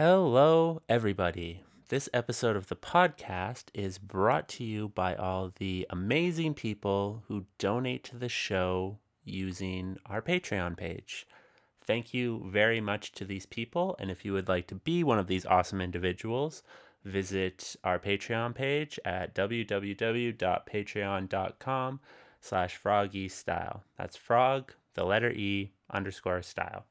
Hello, everybody. This episode of the podcast is brought to you by all the amazing people who donate to the show using our Patreon page. Thank you very much to these people. And if you would like to be one of these awesome individuals, visit our Patreon page at www.patreon.com slash froggy style. That's frog, the letter E, underscore style.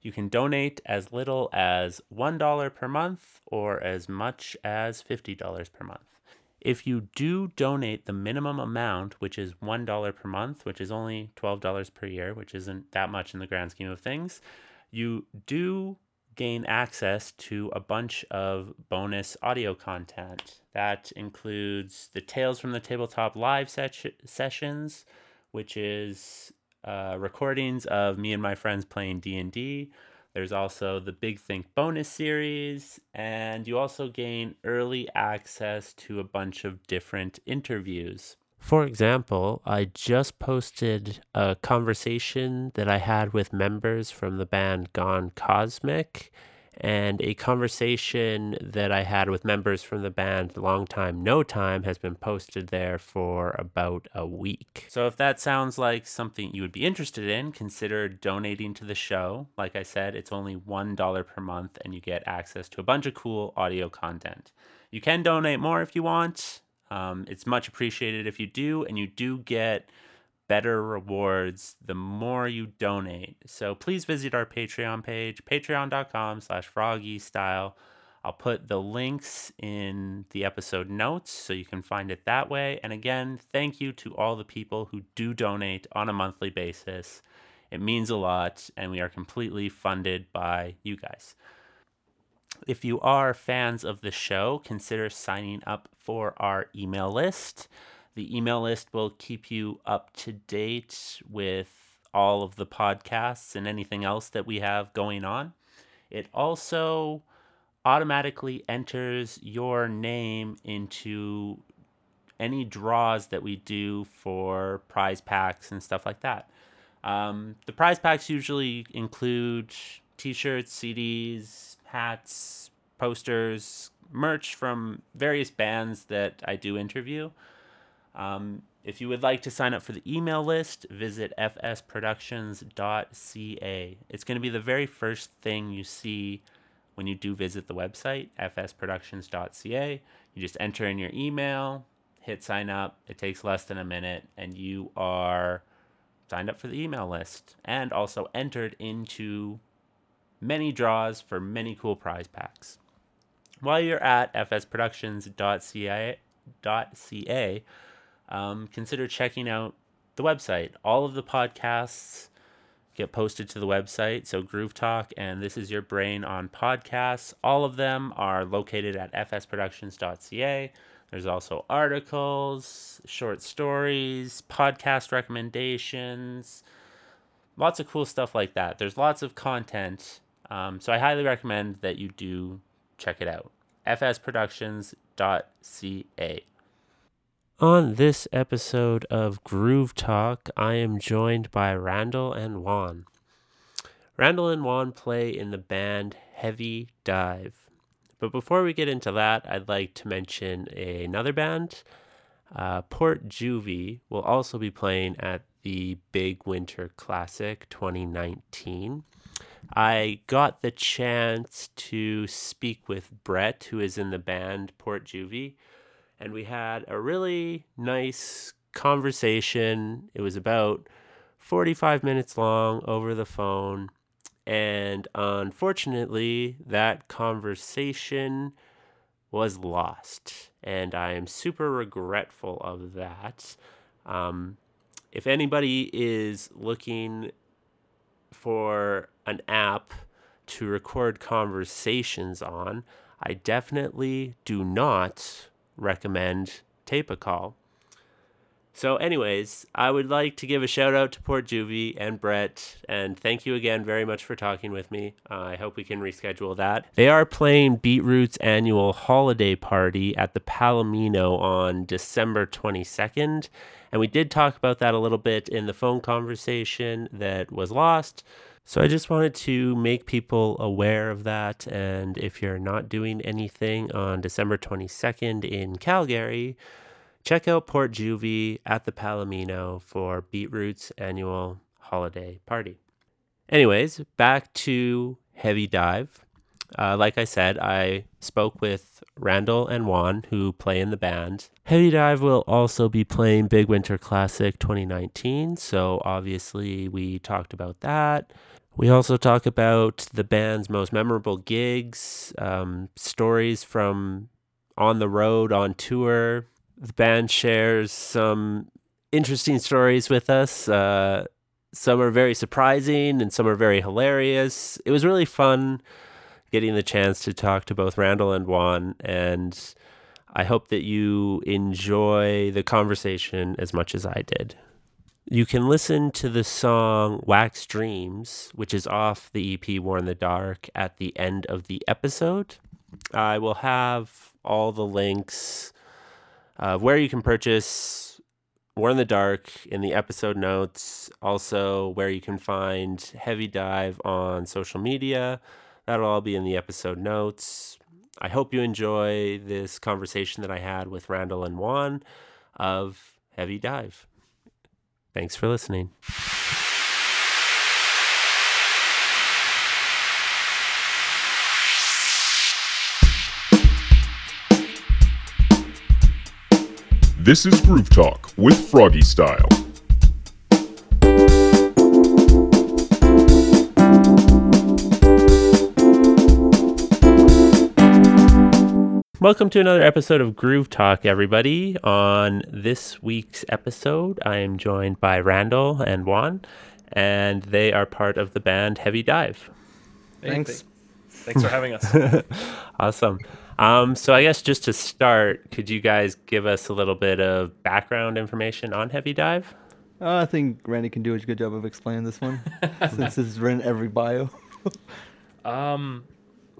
You can donate as little as $1 per month or as much as $50 per month. If you do donate the minimum amount, which is $1 per month, which is only $12 per year, which isn't that much in the grand scheme of things, you do gain access to a bunch of bonus audio content. That includes the Tales from the Tabletop live sessions, which is uh, recordings of me and my friends playing D&D. There's also the Big Think bonus series, and you also gain early access to a bunch of different interviews. For example, I just posted a conversation that I had with members from the band Gone Cosmic and a conversation that I had with members from the band Long Time No Time has been posted there for about a week. So if that sounds like something you would be interested in, consider donating to the show. Like I said, it's only $1 per month and you get access to a bunch of cool audio content. You can donate more if you want. Um, it's much appreciated if you do, and you do get better rewards the more you donate. So please visit our Patreon page, patreon.com slash froggy style. I'll put the links in the episode notes so you can find it that way. And again, thank you to all the people who do donate on a monthly basis. It means a lot, and we are completely funded by you guys. If you are fans of the show, consider signing up for our email list. The email list will keep you up to date with all of the podcasts and anything else that we have going on. It also automatically enters your name into any draws that we do for prize packs and stuff like that. Um, the prize packs usually include t shirts, CDs, hats, posters, merch from various bands that I do interview. Um, if you would like to sign up for the email list, visit fsproductions.ca. It's going to be the very first thing you see when you do visit the website, fsproductions.ca. You just enter in your email, hit sign up. It takes less than a minute, and you are signed up for the email list and also entered into many draws for many cool prize packs. While you're at fsproductions.ca, um, consider checking out the website. All of the podcasts get posted to the website. So Groove Talk and This Is Your Brain on podcasts, all of them are located at fsproductions.ca. There's also articles, short stories, podcast recommendations, lots of cool stuff like that. There's lots of content. Um, so I highly recommend that you do check it out. fsproductions.ca. On this episode of Groove Talk, I am joined by Randall and Juan. Randall and Juan play in the band Heavy Dive. But before we get into that, I'd like to mention another band. Uh, Port Juvie will also be playing at the Big Winter Classic 2019. I got the chance to speak with Brett, who is in the band Port Juvie and we had a really nice conversation. It was about 45 minutes long over the phone. And unfortunately, that conversation was lost. And I am super regretful of that. Um, if anybody is looking for an app to record conversations on, I definitely do not recommend TapeACall. So, anyways, I would like to give a shout out to Port Juvie and Brett, and thank you again very much for talking with me. Uh, I hope we can reschedule that. They are playing BeatRoute's annual holiday party at the Palomino on December 22nd, and we did talk about that a little bit in the phone conversation that was lost. So I just wanted to make people aware of that. And if you're not doing anything on December 22nd in Calgary, check out Port Juvie at the Palomino for BeatRoute's annual holiday party. Anyways, back to Heavydive. Uh, like I said, I spoke with Randall and Juan, who play in the band. Heavydive will also be playing Big Winter Classic 2019, so obviously we talked about that. We also talk about the band's most memorable gigs, um, stories from on the road, on tour. The band shares some interesting stories with us. Uh, some are very surprising and some are very hilarious. It was really fun getting the chance to talk to both Randall and Juan, and I hope that you enjoy the conversation as much as I did. You can listen to the song Wax Dreams, which is off the EP Warn The Dark, at the end of the episode. I will have all the links of where you can purchase Warn The Dark in the episode notes, also where you can find Heavydive on social media. That'll all be in the episode notes. I hope you enjoy this conversation that I had with Randall and Juan of Heavydive. Thanks for listening. This is Groove Talk with Froggy Style. Welcome to another episode of Groove Talk, everybody. On this week's episode, I am joined by Randall and Juan, and they are part of the band Heavydive. Hey, Thanks. thanks for having us. Awesome. Um, so, I guess just to start, could you guys give us a little bit of background information on Heavydive? Uh, I think Randy can do a good job of explaining this one since this is written every bio. Um,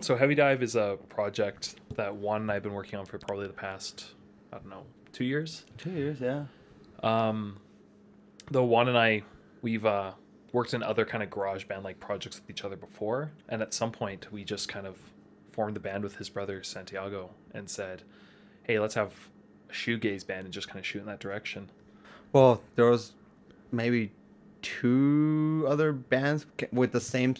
so Heavydive is a project that Juan and I've been working on for probably the past, I don't know, two years. Two years, yeah. Um, the Juan and I, we've uh, worked in other kind of garage band like projects with each other before, and at some point we just kind of formed the band with his brother Santiago and said, "Hey, let's have a shoegaze band and just kind of shoot in that direction." Well, there was maybe two other bands with the same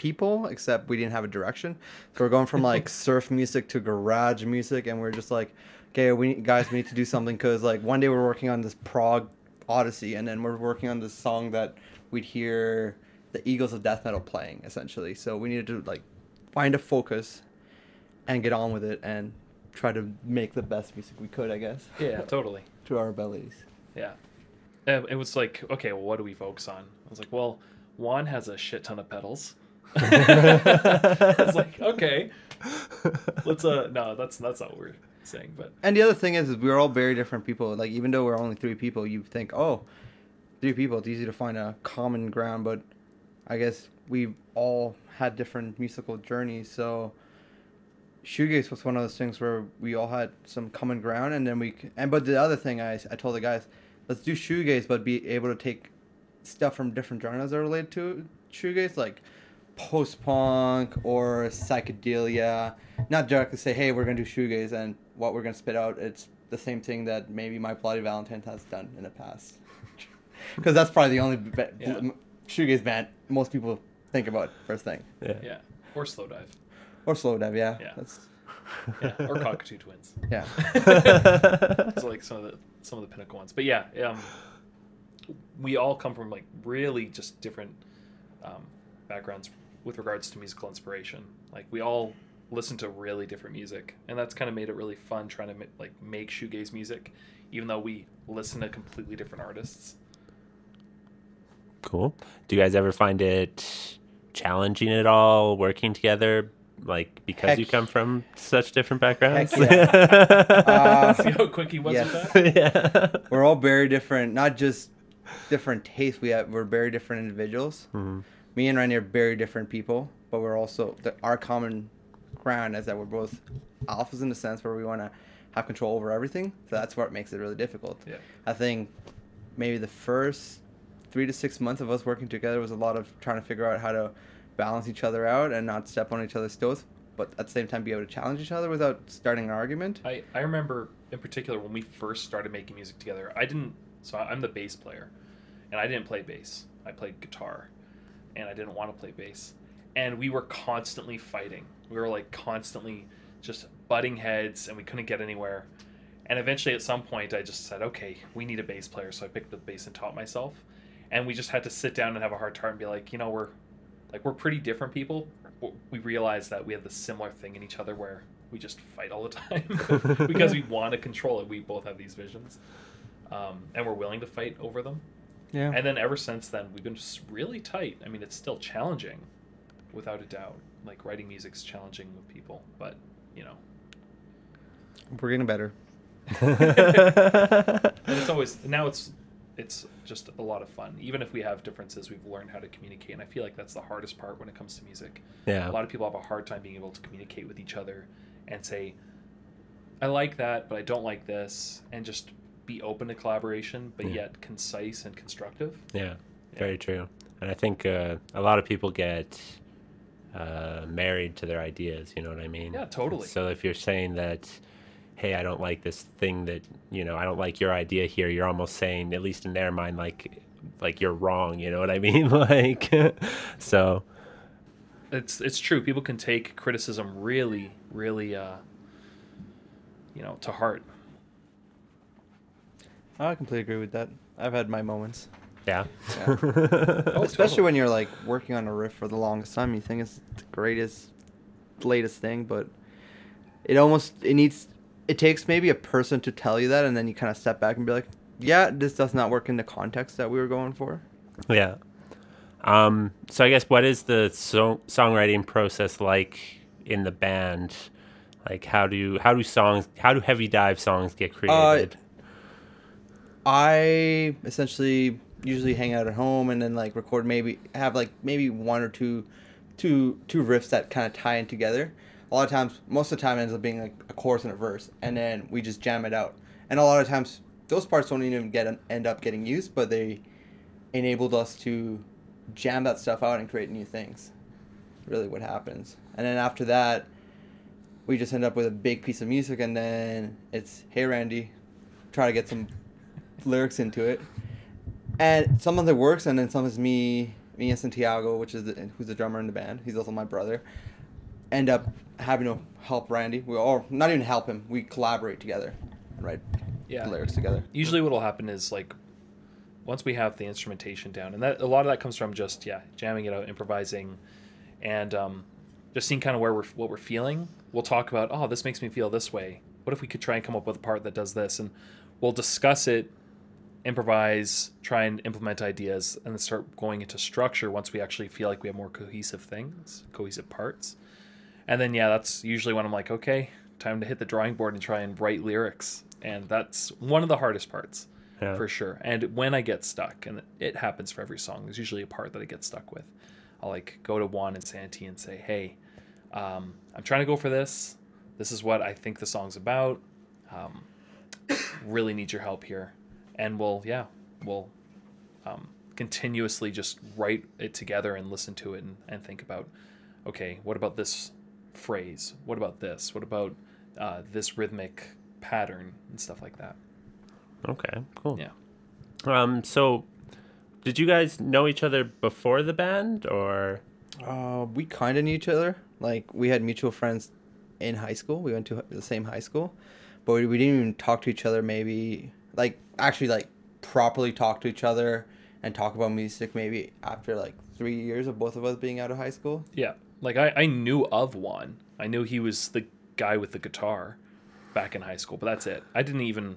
people, except we didn't have a direction. So we're going from like surf music to garage music, and we're just like, okay, we guys we need to do something because like one day we're working on this prog Odyssey, and then we're working on this song that we'd hear the Eagles of Death Metal playing essentially. So we needed to like find a focus and get on with it and try to make the best music we could, I guess, Yeah, totally. to our abilities. Yeah. Uh, it was like, okay, well, what do we focus on? I was like, well, Juan has a shit ton of pedals. I was like, okay, let's uh, no, that's that's not what we're saying, but And the other thing is, is we're all very different people. Like even though we're only three people, you think, oh, three people, it's easy to find a common ground. But I guess we've all had different musical journeys. So shoegaze was one of those things where we all had some common ground, and then we and but the other thing I I told the guys, let's do shoegaze, but be able to take stuff from different genres that are related to shoegaze, like post punk or psychedelia. Not directly say, hey, we're gonna do shoegaze, and what we're gonna spit out, it's the same thing that maybe my Bloody Valentine has done in the past. Because that's probably the only ba- Yeah. shoegaze band most people think about first thing. yeah, or Slowdive, Or slow dive, yeah. Yeah. That's yeah, or Cocteau Twins. yeah. It's like some of the some of the pinnacle ones, but yeah, um, we all come from like really just different um, backgrounds with regards to musical inspiration. Like we all listen to really different music, and that's kind of made it really fun trying to ma- like make shoegaze music, even though we listen to completely different artists. Cool. Do you guys ever find it challenging at all working together? Like because Heck- you come from such different backgrounds? Heck Uh, See how quick he was yes. with that? yeah. we're all very different, not just different tastes. We have we're very different individuals. Mhm. Me and Randy are very different people, but we're also the, our common ground is that we're both alphas in the sense where we want to have control over everything. So that's what makes it really difficult. Yeah. I think maybe the first three to six months of us working together was a lot of trying to figure out how to balance each other out and not step on each other's toes, but at the same time be able to challenge each other without starting an argument. I, I remember in particular when we first started making music together, I didn't, so I'm the bass player, and I didn't play bass. I played guitar, and I didn't want to play bass. And we were constantly fighting. We were like constantly just butting heads, and we couldn't get anywhere. And eventually, at some point, I just said, okay, we need a bass player. So I picked up the bass and taught myself. And we just had to sit down and have a hard time and be like, you know, we're like we're pretty different people. We realized that we have the similar thing in each other where we just fight all the time because we want to control it. We both have these visions, um, and we're willing to fight over them. Yeah. And then ever since then, we've been s- really tight. I mean, it's still challenging, without a doubt. Like writing music's challenging with people, but you know, We're getting better. and it's always now it's it's just a lot of fun. Even if we have differences, we've learned how to communicate, and I feel like that's the hardest part when it comes to music. yeah. A lot of people have a hard time being able to communicate with each other and say, "I like that, but I don't like this," and just be open to collaboration, but Yeah. yet concise and constructive. Yeah, very true. And I think uh, a lot of people get uh, married to their ideas. You know what I mean? Yeah, totally. So if you're saying that, hey, I don't like this thing that you know, I don't like your idea here, you're almost saying, at least in their mind, like, like you're wrong. You know what I mean? like, so It's it's true. People can take criticism really, really, uh, you know, to heart. I completely agree with that. I've had my moments. yeah. Oh, Especially totally. when you're like working on a riff for the longest time, you think it's the greatest, latest thing, but it almost it needs it takes maybe a person to tell you that, and then you kind of step back and be like, yeah, this does not work in the context that we were going for. Yeah. Um, so I guess what is the so- songwriting process like in the band? Like how do how do songs how do Heavydive songs get created? I essentially usually hang out at home and then like record maybe have like maybe one or two two two riffs that kind of tie in together. A lot of times, most of the time, ends up being like a chorus and a verse, and then we just jam it out. And a lot of times, those parts don't even get end up getting used, but they enabled us to jam that stuff out and create new things. Really, what happens. And then after that, we just end up with a big piece of music, and then it's hey Randy, try to get some lyrics into it, and some of it works, and then some is me, me and Santiago, which is the, who's the drummer in the band. He's also my brother. End up having to help Randy. We or not even help him. We collaborate together and write Yeah. lyrics together. Usually, what'll happen is like once we have the instrumentation down, and that a lot of that comes from just yeah jamming it out, improvising, and um, just seeing kind of where we're what we're feeling. We'll talk about oh this makes me feel this way. What if we could try and come up with a part that does this, and we'll discuss it, improvise, try and implement ideas, and then start going into structure once we actually feel like we have more cohesive things, cohesive parts. And then yeah, that's usually when I'm like, okay, time to hit the drawing board and try and write lyrics. And that's one of the hardest parts Yeah. for sure. And when I get stuck, and it happens for every song, there's usually a part that I get stuck with. I'll like go to Juan and Santi and say, hey, um, I'm trying to go for this. This is what I think the song's about. Um, really need your help here. And we'll, yeah, we'll um, continuously just write it together and listen to it and, and think about, okay, what about this phrase? What about this? What about uh, this rhythmic pattern and stuff like that? Okay, cool. Yeah. Um, so did you guys know each other before the band or Uh, we kind of knew each other. Like we had mutual friends in high school. We went to the same high school, but we, we didn't even talk to each other. Maybe like actually like properly talk to each other and talk about music. Maybe after like three years of both of us being out of high school. Yeah, like I, I knew of Juan. I knew he was the guy with the guitar back in high school, but that's it. I didn't even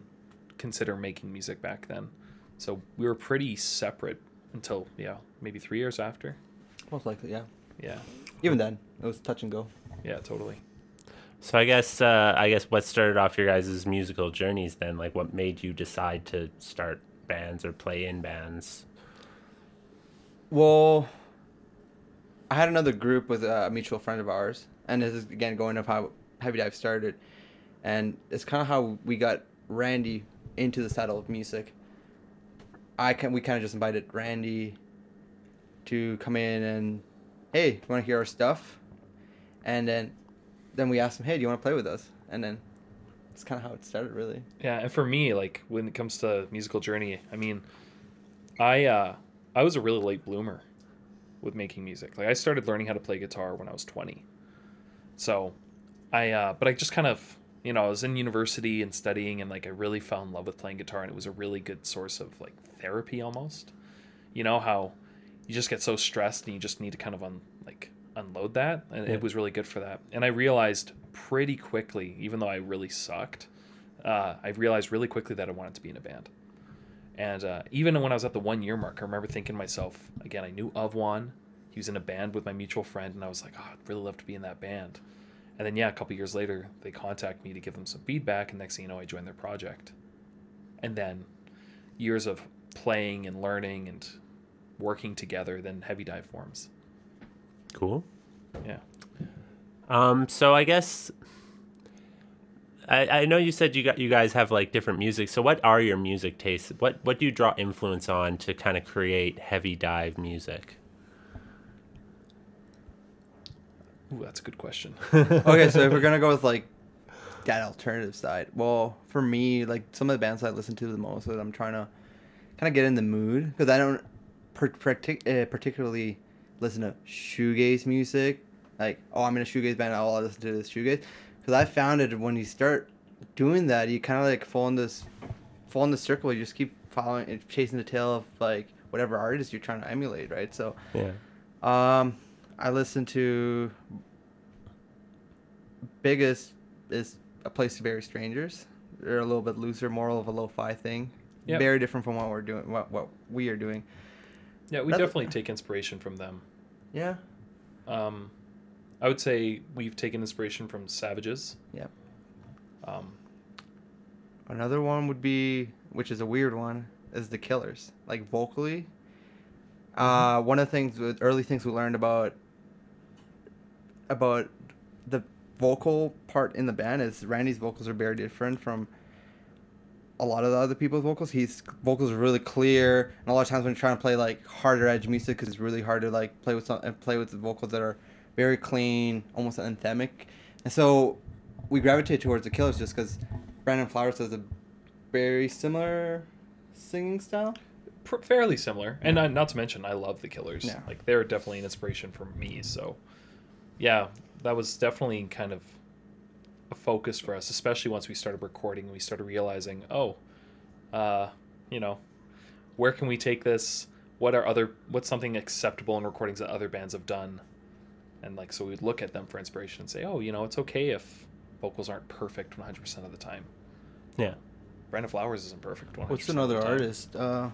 consider making music back then. So we were pretty separate until yeah, maybe three years after. Most likely, yeah. Yeah, Even then, it was touch and go. yeah, totally. So I guess uh, I guess what started off your guys' musical journeys then? Like what made you decide to start bands or play in bands? Well, I had another group with a mutual friend of ours, and this is again going of how Heavydive started, and it's kind of how we got Randy into the saddle of music. I can we kind of just invited Randy to come in and hey, want to hear our stuff? And then then we asked him, hey, do you want to play with us? And then it's kind of how it started, really. Yeah, and for me, like when it comes to musical journey, I mean, I uh, I was a really late bloomer with making music. Like I started learning how to play guitar when I was twenty. So, I uh, but I just kind of you know I was in university and studying, and like I really fell in love with playing guitar, and it was a really good source of like therapy almost. You know how you just get so stressed and you just need to kind of un like unload that, and Yeah. it was really good for that. And I realized pretty quickly, even though I really sucked, uh, I realized really quickly that I wanted to be in a band. And uh, even when I was at the one year mark, I remember thinking to myself, again, I knew of Juan. He was in a band with my mutual friend, and I was like, oh, I'd really love to be in that band. And then, yeah, a couple years later, they contact me to give them some feedback, and next thing you know, I joined their project. And then years of playing and learning and working together, then Heavydive forms. Cool. Yeah. Um, so I guess I, I know you said you got you guys have like different music. So what are your music tastes? What what do you draw influence on to kind of create Heavydive music? Ooh, that's a good question. okay, so if we're gonna go with like that alternative side, well, for me, like some of the bands I listen to the most, that I'm trying to kind of get in the mood because I don't per- partic- uh, particularly listen to shoegaze music. Like, oh, I'm in a shoegaze band, I'll listen to this shoegaze. Because I found it when you start doing that, you kind of like fall in this, fall in the circle. You just keep following, and chasing the tail of like whatever artist you're trying to emulate, right? So, Yeah. um, I listen to biggest is a place to bury strangers. They're a little bit looser, more of a lo-fi thing. Yep. Very different from what we're doing. What what we are doing. Yeah, we That's- definitely take inspiration from them. Yeah. Um, I would say we've taken inspiration from Savages. Yep. Um, Another one would be, which is a weird one, is the Killers. Like vocally. Uh, one of the things, with early things we learned about about the vocal part in the band is Randy's vocals are very different from a lot of the other people's vocals. His vocals are really clear, and a lot of times when you're trying to play like harder edge music, because it's really hard to like play with some and play with the vocals that are very clean, almost anthemic. And so we gravitate towards the Killers just because Brandon Flowers has a very similar singing style. pr- fairly similar, and uh, not to mention, I love the Killers. Yeah. Like they're definitely an inspiration for me. So, yeah, that was definitely kind of a focus for us, especially once we started recording. and We started realizing, oh, uh, you know, where can we take this? What are other? What's something acceptable in recordings that other bands have done? And like, so we'd look at them for inspiration and say, oh, you know, it's okay if vocals aren't perfect 100% of the time. Yeah. Brandon Flowers isn't perfect 100% What's of the another time. artist uh,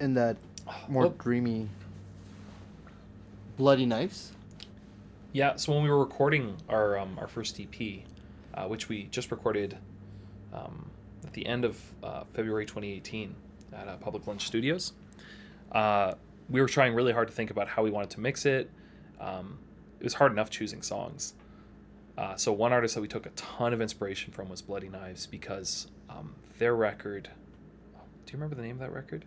in that more Well, dreamy? Bloody Knives. Yeah, so when we were recording our um, our first EP, uh, which we just recorded um, at the end of uh, February 2018 at uh, Public Lunch Studios, uh, we were trying really hard to think about how we wanted to mix it. Um, it was hard enough choosing songs. Uh, so one artist that we took a ton of inspiration from was Bloody Knives because um, their record. Do you remember the name of that record?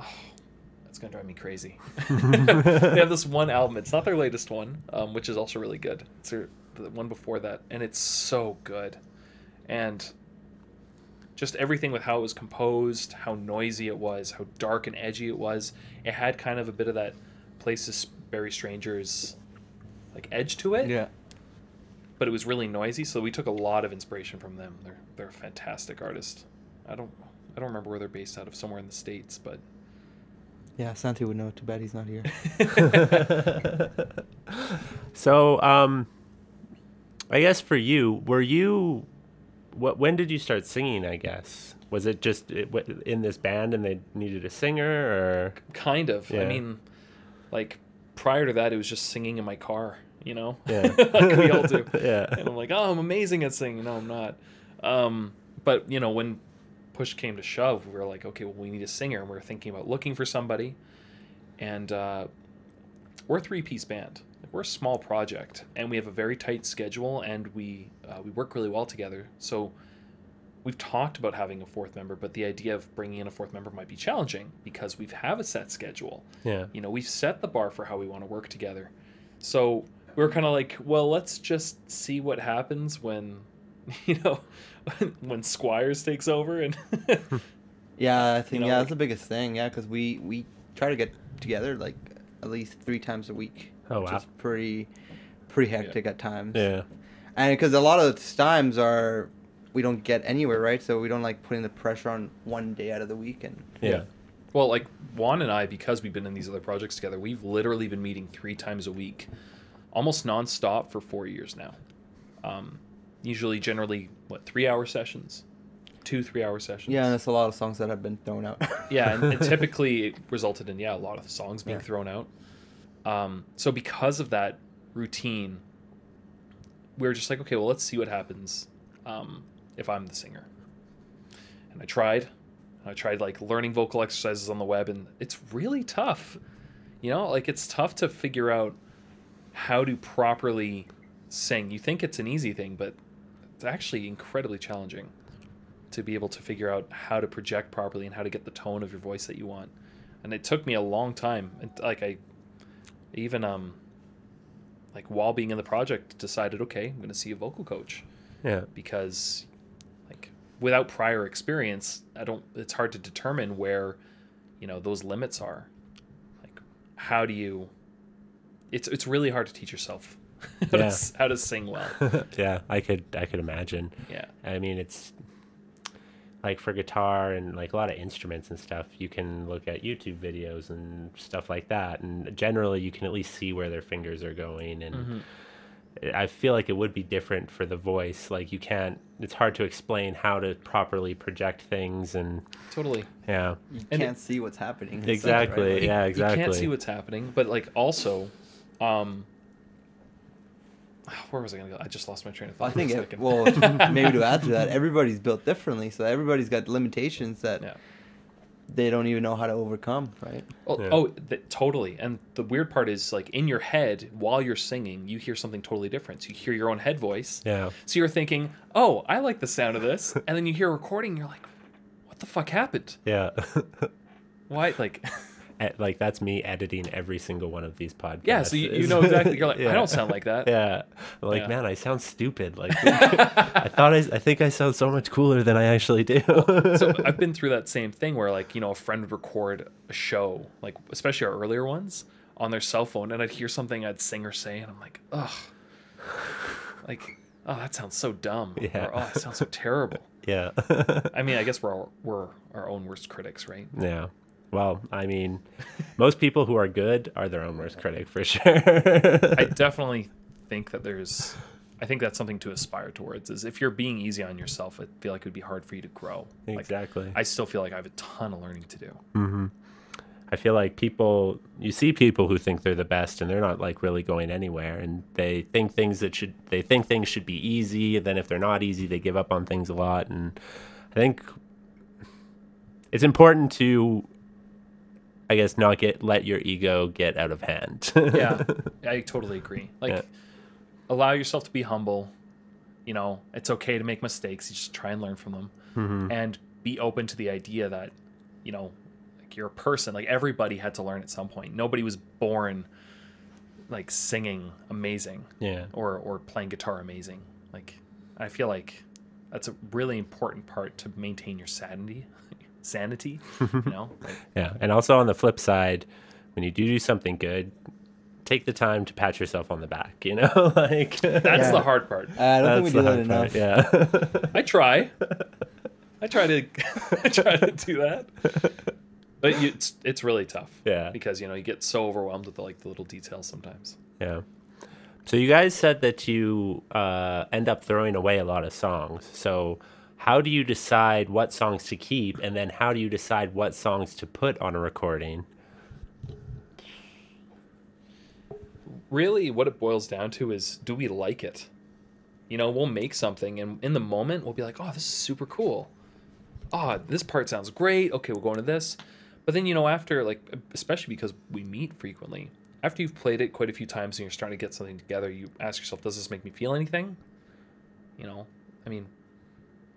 Oh, that's gonna drive me crazy. they have this one album. It's not their latest one, um, which is also really good. It's their, the one before that, and it's so good. And just everything with how it was composed, how noisy it was, how dark and edgy it was. It had kind of a bit of that Places Bury Strangers like edge to it, Yeah. but it was really noisy. So we took a lot of inspiration from them. They're they're a fantastic artist. I don't I don't remember where they're based out of, somewhere in the states, but Yeah, Santi would know. Too bad he's not here. so, um, I guess for you, were you, what? When did you start singing? I guess was it just in this band and they needed a singer, or kind of. I mean, like prior to that, it was just singing in my car. You know, Yeah. like we all do. Yeah. And I'm like, oh, I'm amazing at singing. No, I'm not. Um, but you know, when push came to shove, we were like, okay, well, we need a singer, and we were thinking about looking for somebody. And uh, we're a three-piece band. Like, we're a small project, and we have a very tight schedule, and we uh, we work really well together. So we've talked about having a fourth member, but the idea of bringing in a fourth member might be challenging because we have a set schedule. Yeah. You know, we've set the bar for how we want to work together. So we are kind of like, well, let's just see what happens when, you know, when Squires takes over and Yeah, I think know, yeah, like- that's the biggest thing. Yeah, because we we try to get together like at least three times a week. Oh, which wow. is pretty pretty hectic at times. Yeah. and because a lot of the times are we don't get anywhere right, so we don't like putting the pressure on one day out of the week and Yeah. Well, like Juan and I, because we've been in these other projects together, we've literally been meeting three times a week, almost nonstop for four years now. Um, usually, generally, what three hour sessions, two three hour sessions. yeah, and there's a lot of songs that have been thrown out. yeah, and, and typically it resulted in yeah a lot of songs being Yeah. thrown out. Um, so because of that routine, we were just like, okay, well, let's see what happens um, if I'm the singer. And I tried. I tried like learning vocal exercises on the web, and it's really tough. You know, like it's tough to figure out how to properly sing. You think it's an easy thing, but it's actually incredibly challenging to be able to figure out how to project properly and how to get the tone of your voice that you want. And it took me a long time. And like I even um like while being in the project decided, okay, I'm going to see a vocal coach Yeah. because like without prior experience, I don't it's hard to determine where you know those limits are. Like how do you it's it's really hard to teach yourself how, to, Yeah. s- how to sing well. yeah. I could I could imagine. Yeah. I mean, it's like for guitar and like a lot of instruments and stuff, you can look at YouTube videos and stuff like that. And generally, you can at least see where their fingers are going. And I feel like it would be different for the voice. Like, you can't, it's hard to explain how to properly project things. And Totally. yeah, you And can't see what's happening. exactly. right? Yeah, exactly. You can't see what's happening, but like also, um, where was I gonna go? I just lost my train of thought. I think for a it, well, maybe to add to that, everybody's built differently, so everybody's got limitations that yeah. they don't even know how to overcome, right? Oh, Yeah. oh th- totally. And the weird part is, like, in your head, while you're singing, you hear something totally different. So you hear your own head voice. Yeah. So you're thinking, oh, I like the sound of this. And then you hear a recording, and you're like, what the fuck happened? Yeah. Why? Like, like, that's me editing every single one of these podcasts. yeah, so you, you know exactly. You're like, Yeah. I don't sound like that. Yeah. I'm like, Yeah. man, I sound stupid. Like, I thought I, I think I sound so much cooler than I actually do. so I've been through that same thing where like you know a friend would record a show like especially our earlier ones on their cell phone and I'd hear something I'd sing or say and I'm like ugh like oh that sounds so dumb Yeah. or oh that sounds so terrible yeah. I mean I guess we're all, we're our own worst critics right yeah. Well, I mean, most people who are good are their own worst critic for sure. I definitely think that there's I think that's something to aspire towards is if you're being easy on yourself I feel like it would be hard for you to grow Like, exactly. I still feel like I have a ton of learning to do Mm-hmm. I feel like people, you see people who think they're the best and they're not like really going anywhere and they think things that should, they think things should be easy. And then if they're not easy, they give up on things a lot. And I think it's important to, I guess, not get, let your ego get out of hand. yeah i totally agree like Yeah. allow yourself to be humble you know it's okay to make mistakes you just try and learn from them Mm-hmm. and be open to the idea that you know like you're a person like everybody had to learn at some point nobody was born like singing amazing yeah. or or playing guitar amazing like i feel like that's a really important part to maintain your sanity sanity you know like, Yeah. And also on the flip side, when you do do something good, take the time to pat yourself on the back, you know? like that's Yeah. the hard part I don't think we do that enough. part, Yeah. I try. I try to I try to do that. But you, it's it's really tough. Yeah. Because you know you get so overwhelmed with the, like the little details sometimes. Yeah. So you guys said that you uh, end up throwing away a lot of songs. So how do you decide what songs to keep, and then how do you decide what songs to put on a recording? Really, what it boils down to is do we like it? You know, we'll make something, and in the moment we'll be like, "Oh, this is super cool. Oh, this part sounds great. Okay, we'll go into this." But then you know, after like, especially because we meet frequently, after you've played it quite a few times and you're starting to get something together, you ask yourself, "Does this make me feel anything?" You know, I mean,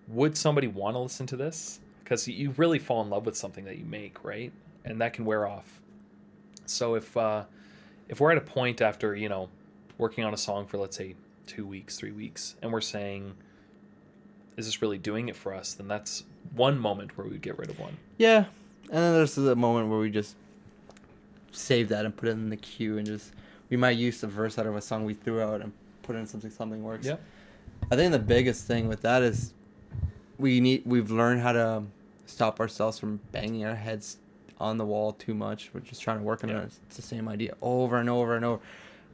would somebody want to listen to this? Because you really fall in love with something that you make, right? And that can wear off. So if uh, if we're at a point after you know working on a song for let's say two weeks, three weeks, and we're saying, is this really doing it for us? Then that's one moment where we would get rid of one. Yeah, and then there's the moment where we just save that and put it in the queue and just we might use the verse out of a song we threw out and put in something something works. Yeah. I think the biggest thing with that is we need we've learned how to stop ourselves from banging our heads on the wall too much. We're just trying to work on Yeah. it. It's the same idea over and over and over.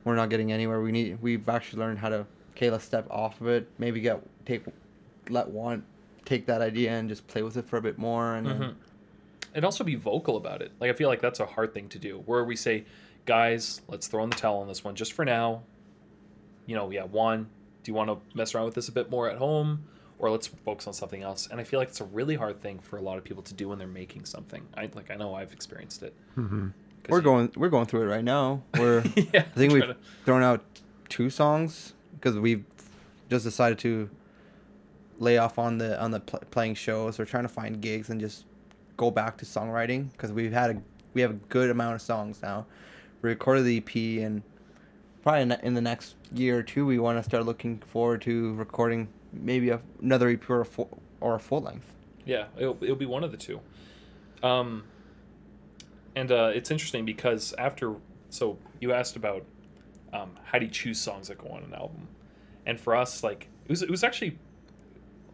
We're not getting anywhere. We need we've actually learned how to okay, let's step off of it. Maybe get take let Juan take that idea and just play with it for a bit more and Mhm. and also be vocal about it. Like I feel like that's a hard thing to do. Where we say, guys, let's throw in the towel on this one just for now. You know, yeah, Juan, do you want to mess around with this a bit more at home, or let's focus on something else? And I feel like it's a really hard thing for a lot of people to do when they're making something. I like I know I've experienced it. Mm-hmm. 'Cause we're you- going we're going through it right now. We're yeah, I think we've to- thrown out two songs because we've just decided to lay off on the on the pl- playing shows. We're trying to find gigs and just go back to songwriting because we've had a we have a good amount of songs now. We recorded the EP and probably in the next year or two we want to start looking forward to recording maybe a, another EP or a full or a full length. Yeah, it'll, it'll be one of the two. Um, and uh, it's interesting because after, so you asked about um, how do you choose songs that go on an album, and for us, like it was, it was actually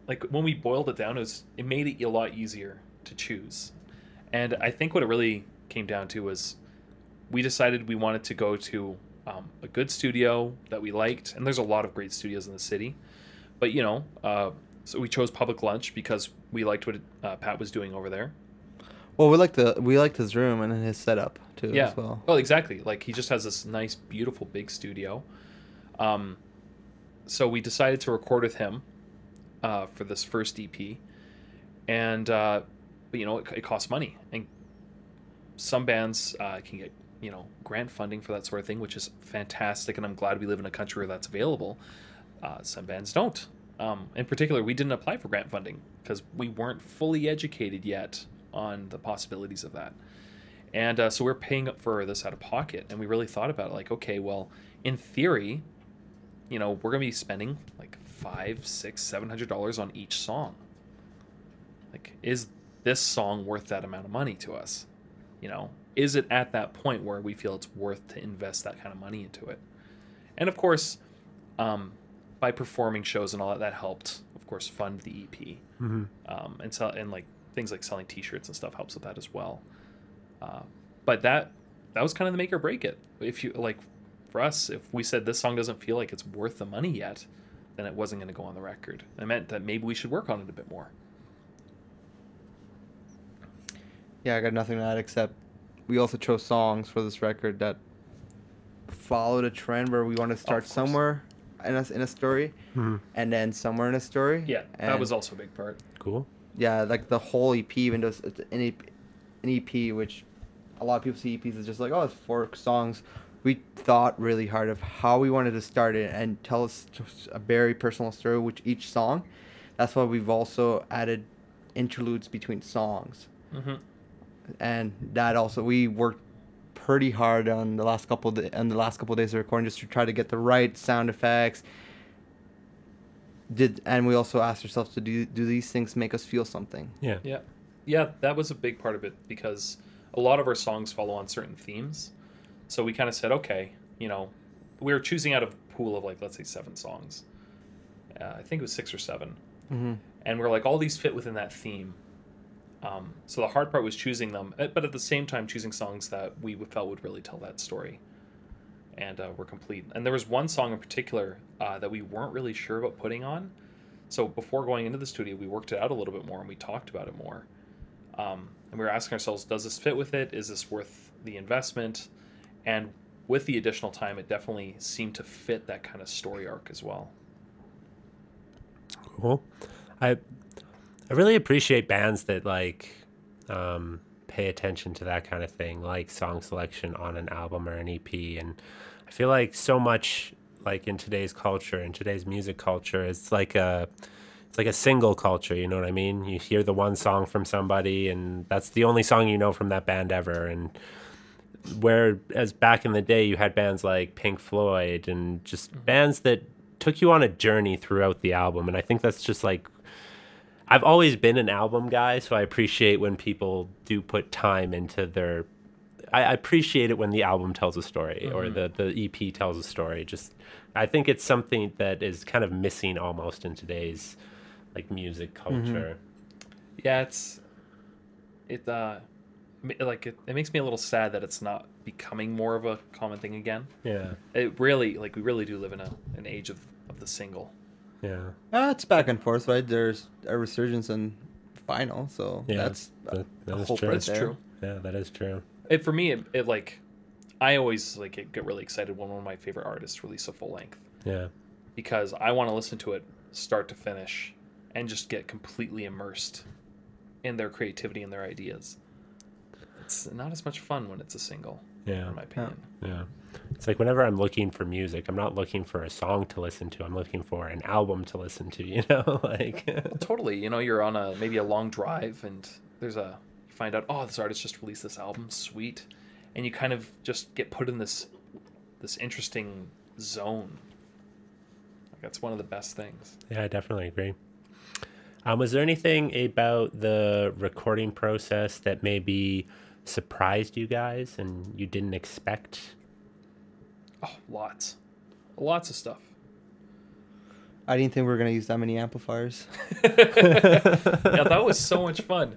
like when we boiled it down, it was it made it a lot easier to choose, and I think what it really came down to was we decided we wanted to go to um, a good studio that we liked, and there's a lot of great studios in the city, but you know. Uh, so we chose Public Lunch because we liked what uh, Pat was doing over there. Well, we like the we liked his room and his setup too Yeah. as well. Well, exactly. Like he just has this nice, beautiful, big studio. Um, so we decided to record with him uh, for this first EP, and uh, but you know it, it costs money, and some bands uh, can get you know grant funding for that sort of thing, which is fantastic, and I'm glad we live in a country where that's available. Uh, some bands don't. Um, in particular, we didn't apply for grant funding because we weren't fully educated yet on the possibilities of that. And uh, so we're paying up for this out of pocket, and we really thought about it. Like, okay, well, in theory, you know, we're gonna be spending like five, six, seven hundred dollars on each song. Like, is this song worth that amount of money to us? You know, is it at that point where we feel it's worth to invest that kind of money into it? And of course, um, by performing shows and all that, that helped, of course, fund the EP. Um, and so, and like things like selling T-shirts and stuff helps with that as well. Uh, but that that was kind of the make or break it. If you like, for us, if we said this song doesn't feel like it's worth the money yet, then it wasn't going to go on the record. It meant that maybe we should work on it a bit more. Yeah, I got nothing to add except we also chose songs for this record that followed a trend where we want to start course. somewhere in a, in a story and then somewhere in a story. Yeah, that was also a big part. Cool. yeah, like the whole EP, even though it's it's an EP, an EP, which a lot of people see EPs as just like, oh, it's four songs. We thought really hard of how we wanted to start it and tell us just a very personal story with each song. That's why we've also added interludes between songs. hmm and that also we worked pretty hard on the last couple of on the last couple of days of recording just to try to get the right sound effects did and we also asked ourselves to do do these things make us feel something Yeah. Yeah, yeah, that was a big part of it because a lot of our songs follow on certain themes. So we kind of said, okay, you know, we were choosing out of a pool of like let's say seven songs. Uh, I think it was six or 7 mm-hmm. and we're like all these fit within that theme. Um, so the hard part was choosing them, uh, but at the same time choosing songs that we felt would really tell that story, and uh, were complete. And there was one song in particular uh, that we weren't really sure about putting on. So before going into the studio, we worked it out a little bit more and we talked about it more. Um, and we were asking ourselves, does this fit with it? Is this worth the investment? And with the additional time, it definitely seemed to fit that kind of story arc as well. Cool. I I really appreciate bands that like um, pay attention to that kind of thing, like song selection on an album or an EP. And I feel like so much like in today's culture, in today's music culture, it's like a it's like a single culture. You know what I mean? You hear the one song from somebody, and that's the only song you know from that band ever. And whereas back in the day, you had bands like Pink Floyd and just bands that took you on a journey throughout the album. And I think that's just like I've always been an album guy, so I appreciate when people do put time into their. I I appreciate it when the album tells a story or the the EP tells a story. Just, I think it's something that is kind of missing almost in today's like music culture. Yeah, it's it uh like it, it makes me a little sad that it's not becoming more of a common thing again. Yeah, It really like we really do live in a an age of of the single. Yeah, Uh, it's back and forth, right? There's a resurgence in vinyl, so yeah. that's that, that a is hope true. right It's true. Yeah, that is true. It for me it, it like I always like get really excited when one of my favorite artists release a full length Yeah, because I want to listen to it start to finish and just get completely immersed in their creativity and their ideas. It's not as much fun when it's a single, yeah. in my opinion. Yeah. It's like whenever I'm looking for music, I'm not looking for a song to listen to. I'm looking for an album to listen to, you know? like Totally. You know, you're on a maybe a long drive and there's a you find out, oh, this artist just released this album, sweet. And you kind of just get put in this this interesting zone. Like that's one of the best things. Yeah, I definitely agree. Um, was there anything about the recording process that maybe surprised you guys and you didn't expect? Oh, lots. Lots of stuff. I didn't think we were gonna use that many amplifiers. Yeah, that was so much fun.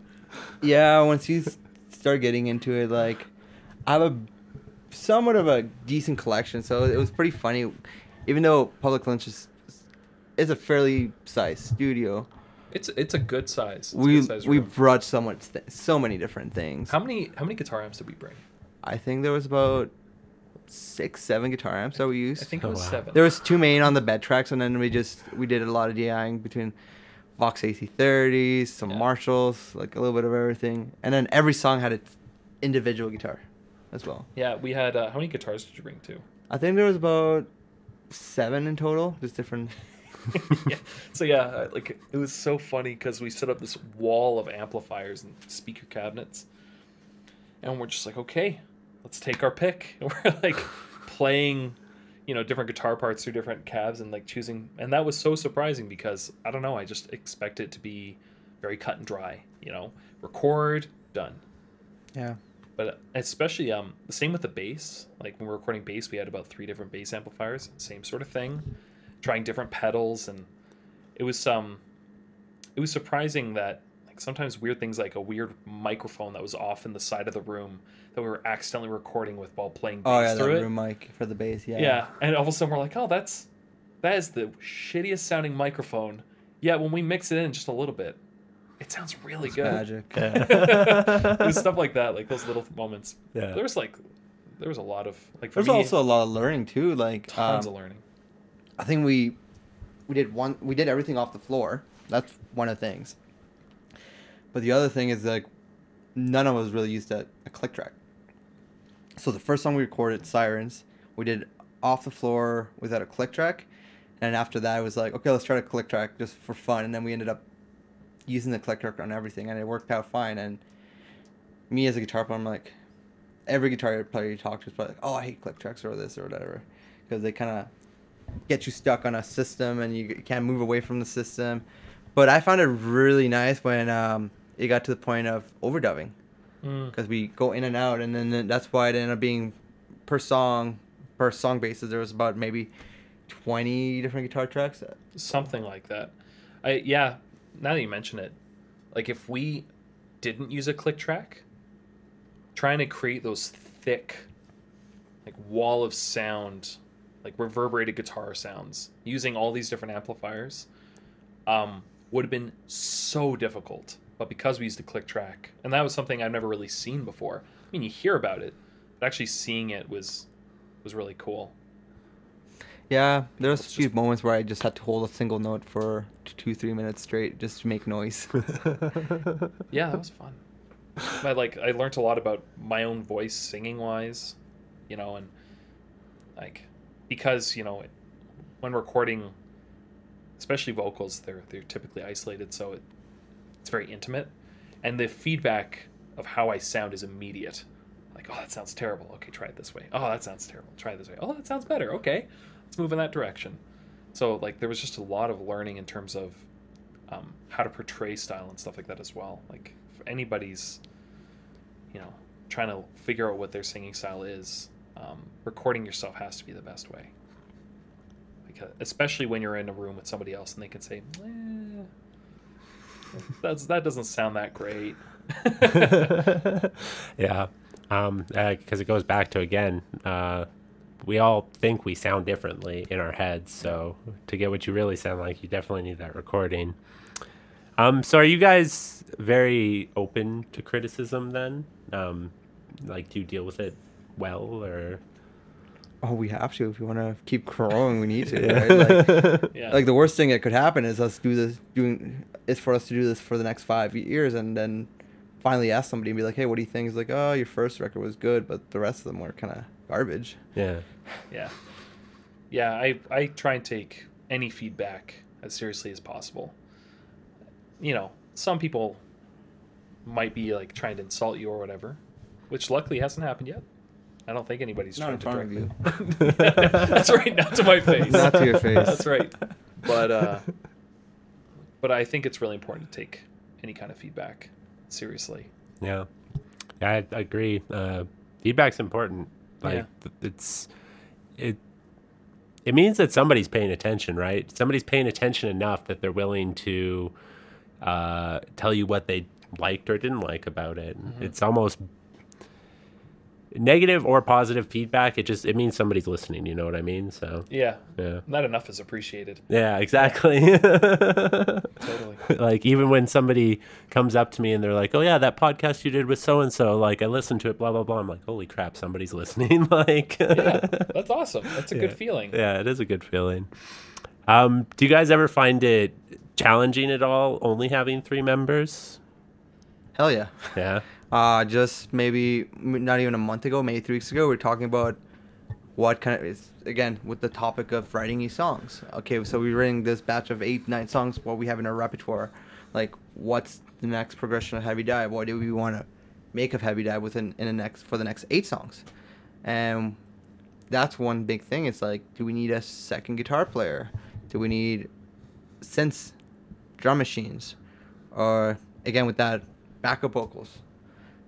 yeah, once you start getting into it, like I have a somewhat of a decent collection, so it was pretty funny. Even though Public Lunch is is a fairly sized studio, It's it's a good size. It's we good size we room. brought so much, th- so many different things. How many how many guitar amps did we bring? I think there was about six, seven guitar amps that we used. I think it Oh, was wow. seven. There was two main on the bed tracks, and then we just we did a lot of DIing between Vox AC30s, some Yeah. Marshalls, like a little bit of everything, and then every song had its individual guitar as well. yeah, we had uh, how many guitars did you bring too? I think there was about seven in total, just different. yeah. So yeah, like it was so funny because we set up this wall of amplifiers and speaker cabinets, and we're just like, okay, let's take our pick. And we're like playing, you know, different guitar parts through different cabs and like choosing. And that was so surprising because I don't know, I just expect it to be very cut and dry. You know, record done. Yeah. But especially um the same with the bass. Like when we we're recording bass, we had about three different bass amplifiers, same sort of thing, trying different pedals, and it was um it was surprising that like sometimes weird things like a weird microphone that was off in the side of the room that we were accidentally recording with while playing bass Oh yeah, that through it. room mic for the bass. Yeah. Yeah, and all of a sudden we're like, oh, that's that is the shittiest sounding microphone. Yet when we mix it in just a little bit, it sounds really good. Magic. it was stuff like that, like those little moments. Yeah. There was like, there was a lot of like. For There's me, also a lot of learning too. Like tons um, of learning. I think we we did one we did everything off the floor. That's one of the things. But the other thing is like none of us really used a, a click track. So the first song we recorded, Sirens, we did off the floor without a click track. And after that, I was like, okay, let's try to click track just for fun. And then we ended up using the click track on everything, and it worked out fine. And me as a guitar player, I'm like, every guitar player you talk to is probably like, oh, I hate click tracks or this or whatever, because they kind of get you stuck on a system and you can't move away from the system. But I found it really nice when um, it got to the point of overdubbing Mm. because we go in and out, and then then that's why it ended up being per song, per song basis. There was about maybe twenty different guitar tracks. Something like that. I yeah. Now that you mention it, like if we didn't use a click track, trying to create those thick, like wall of sound, like reverberated guitar sounds, using all these different amplifiers, um, would have been so difficult. But because we used a click track, and that was something I've never really seen before. I mean, you hear about it, but actually seeing it was was really cool. Yeah, there was a few just- moments where I just had to hold a single note for two, three minutes straight just to make noise. Yeah, that was fun. I like I learned a lot about my own voice singing wise, you know, and like because you know when recording especially vocals. They're they're typically isolated, so it, it's very intimate, and the feedback of how I sound is immediate. Like, oh, that sounds terrible. Okay, try it this way. Oh, that sounds terrible. Try it this way. Oh, that sounds better. Okay, let's move in that direction. So like, there was just a lot of learning in terms of um, how to portray style and stuff like that as well. Like, if anybody's, you know, trying to figure out what their singing style is, um, recording yourself has to be the best way. Because especially when you're in a room with somebody else and they can say, eh, "That's that doesn't sound that great." yeah, um, because it goes back to again, uh, we all think we sound differently in our heads. So to get what you really sound like, you definitely need that recording. Um, so are you guys very open to criticism then? Um, like, do you deal with it well or? Oh, we have to. If we want to keep growing, we need to. Right? Like, Yeah. like the worst thing that could happen is us do this doing is for us to do this for the next five years and then finally ask somebody and be like, hey, what do you think? It's like, oh, your first record was good, but the rest of them were kind of garbage. Yeah. Yeah. Yeah, I, I try and take any feedback as seriously as possible. You know, some people might be like trying to insult you or whatever, which luckily hasn't happened yet. I don't think anybody's Not trying in to front of directly. That's right, not to my face. Not to your face. That's right. But uh but I think it's really important to take any kind of feedback seriously. Yeah, yeah, I I agree. Uh, feedback's important. Like Yeah. th- it's it. It means that somebody's paying attention, right? Somebody's paying attention enough that they're willing to uh, tell you what they liked or didn't like about it. It's almost negative or positive feedback. It just it means somebody's listening. You know what I mean? So Yeah. yeah, Not enough is appreciated. yeah, exactly. Totally. like even when somebody comes up to me and they're like, "Oh yeah, that podcast you did with so and so, like I listened to it, blah blah blah." I'm like, "Holy crap, somebody's listening!" like, Yeah. That's awesome. That's a Yeah. good feeling. yeah, it is a good feeling. Um, do you guys ever find it challenging at all, only having three members? Hell yeah. Yeah, Uh, just maybe not even a month ago, maybe three weeks ago, we are talking about what kind of again with the topic of writing these songs. Okay, so we're writing this batch of eight, nine songs. What we have in our repertoire, like what's the next progression of Heavydive? What do we want to make of Heavydive within in the next for the next eight songs? And that's one big thing. It's like, do we need a second guitar player? Do we need synths, drum machines, or again with that backup vocals?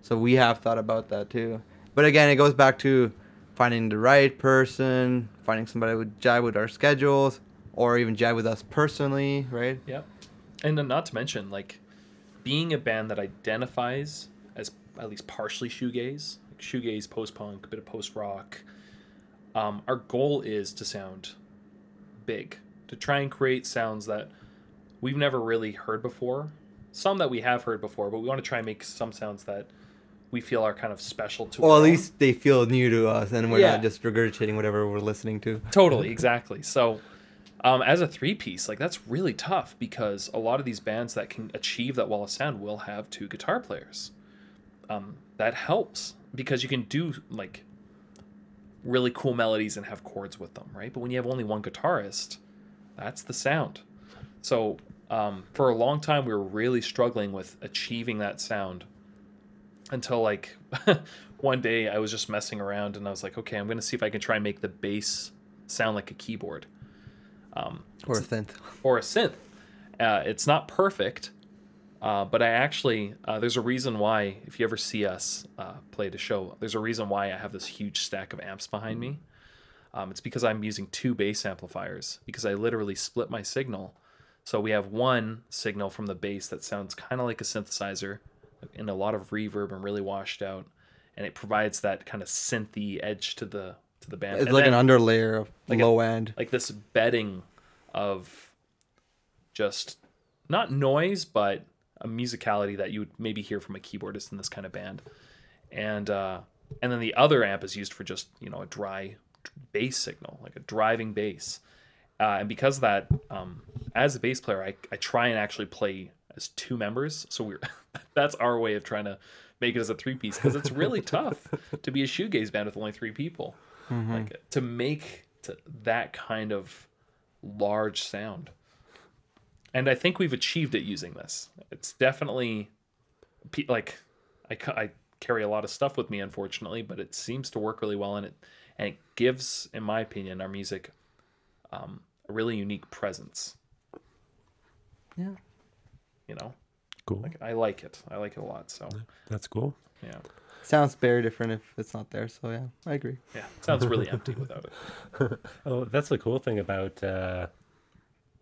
So we have thought about that too. But again, it goes back to finding the right person, finding somebody who would jive with our schedules, or even jive with us personally, right? Yep. And then not to mention, like, being a band that identifies as at least partially shoegaze, like shoegaze, post punk, a bit of post rock. Um, our goal is to sound big, to try and create sounds that we've never really heard before. Some that we have heard before, but we want to try and make some sounds that we feel are kind of special to. Us. Well, at own. least they feel new to us, and we're Yeah. not just regurgitating whatever we're listening to. Totally, exactly. So, um, as a three piece, like that's really tough because a lot of these bands that can achieve that wall of sound will have two guitar players. Um, that helps because you can do like really cool melodies and have chords with them, right? But when you have only one guitarist, that's the sound. So, um, for a long time, we were really struggling with achieving that sound until like one day I was just messing around and I was like, okay, I'm gonna see if I can try and make the bass sound like a keyboard um, Or a synth. or a synth. Uh, it's not perfect, uh, but I actually uh, there's a reason why if you ever see us uh, play at a show, there's a reason why I have this huge stack of amps behind me. Um, it's because I'm using two bass amplifiers because I literally split my signal. So we have one signal from the bass that sounds kind of like a synthesizer and a lot of reverb and really washed out, and it provides that kind of synthy edge to the to the band. It's And like then- an underlayer of Like a- low end. like this bedding of just not noise but a musicality that you would maybe hear from a keyboardist in this kind of band and uh and then the other amp is used for just you know a dry bass signal like a driving bass uh, and because of that um as a bass player I, I try and actually play as two members so we're that's our way of trying to make it as a three piece because it's really tough to be a shoegaze band with only three people like to make to that kind of large sound and I think we've achieved it using this. It's definitely like I, I carry a lot of stuff with me, unfortunately, but it seems to work really well, and it and it gives, in my opinion, our music um, a really unique presence. Yeah. You know, Cool. like I like it. I like it a lot. So That's cool. yeah, Sounds very different if it's not there. So yeah, I agree. yeah, sounds really empty without it. Oh, that's the cool thing about uh,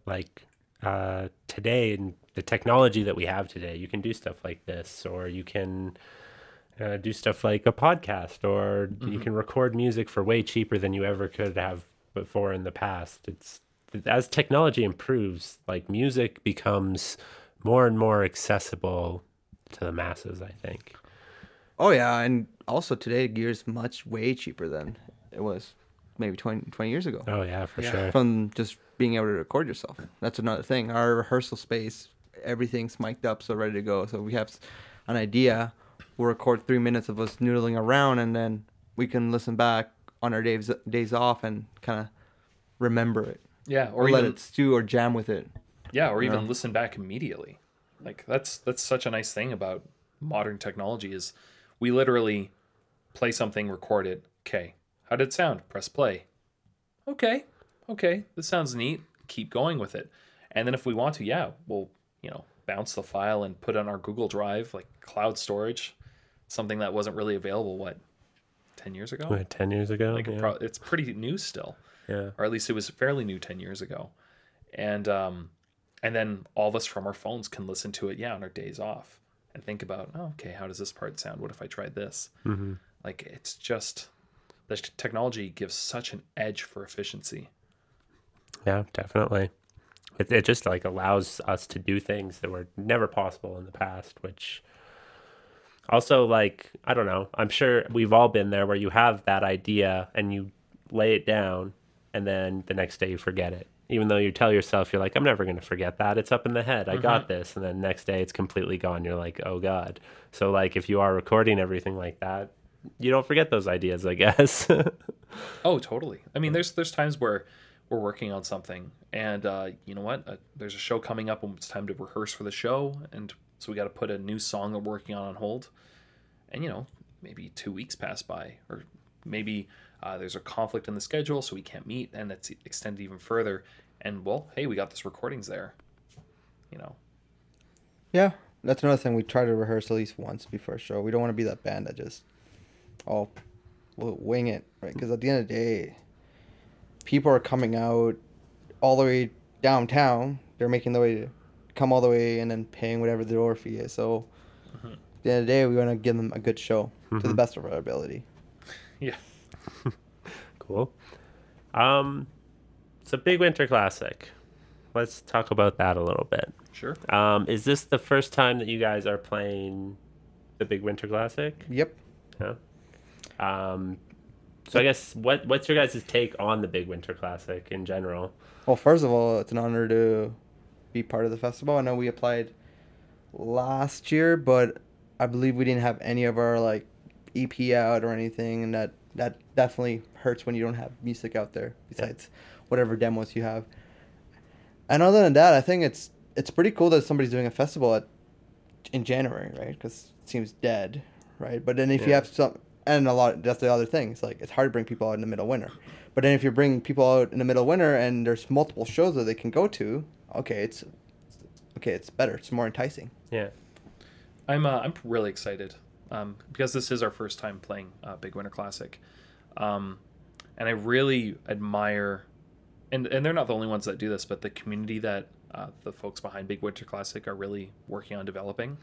like uh, today and the technology that we have today. You can do stuff like this, or you can uh, do stuff like a podcast, or you can record music for way cheaper than you ever could have before in the past. It's as technology improves, like music becomes more and more accessible to the masses. I think. Oh yeah, and also today gear is much way cheaper than it was maybe 20, 20 years ago. Oh yeah, for Yeah. sure. From just being able to record yourself. That's another thing. Our rehearsal space, everything's mic'd up, so ready to go. So we have an idea. We'll record three minutes of us noodling around, and then we can listen back on our days days off and kind of remember it, Yeah, or, or, let it stew or jam with it. Yeah, or even Yeah. listen back immediately. Like that's that's such a nice thing about modern technology is we literally play something, record it. Okay, how did it sound? Press play. Okay, okay, this sounds neat. Keep going with it. And then if we want to, yeah, we'll you know bounce the file and put it on our Google Drive, like cloud storage, something that wasn't really available. What, ten years ago? What, Ten years ago. Like yeah. pro- it's pretty new still yeah. or at least it was fairly new 10 years ago and um and then all of us from our phones can listen to it yeah on our days off and think about oh, okay how does this part sound what if i tried this hmm like it's just the technology gives such an edge for efficiency Yeah, definitely. It, it just like allows us to do things that were never possible in the past, which also like I don't know. I'm sure we've all been there where you have that idea and you lay it down and then the next day you forget it. Even though you tell yourself you're like I'm never going to forget that. It's up in the head. I got this and then next day it's completely gone. You're like, "Oh god." So like if you are recording everything like that, you don't forget those ideas, I guess. oh totally i mean there's there's times where we're working on something and uh you know what uh, there's a show coming up and it's time to rehearse for the show and so we got to put a new song that we're working on on hold and you know maybe two weeks pass by or maybe uh, there's a conflict in the schedule so we can't meet and it's extended even further and well hey we got this recordings there you know Yeah, that's another thing. We try to rehearse at least once before a show. We don't want to be that band that just, oh, we'll wing it, right? Because at the end of the day, people are coming out all the way downtown. They're making the way to come all the way and then paying whatever the door fee is. So at the end of the day, we want to give them a good show to the best of our ability. yeah Cool. Um, it's a big winter classic. Let's talk about that a little bit. sure Um, is this the first time that you guys are playing the big winter classic? Yep. Yeah. Um, so I guess what what's your guys' take on the big winter classic in general? Well, first of all, it's an honor to be part of the festival. I know we applied last year, but I believe we didn't have any of our like EP out or anything, and that that definitely hurts when you don't have music out there besides whatever demos you have. And other than that, I think it's it's pretty cool that somebody's doing a festival at in January, right? Because it seems dead, right? But then if you have some and a lot that's the other thing. It's like it's hard to bring people out in the middle of winter. But then if you're bringing people out in the middle of winter and there's multiple shows that they can go to, okay, it's okay, it's better. It's more enticing. Yeah. I'm uh, I'm really excited um, because this is our first time playing uh, Big Winter Classic, um, and I really admire, and and they're not the only ones that do this, but the community that uh, the folks behind Big Winter Classic are really working on developing.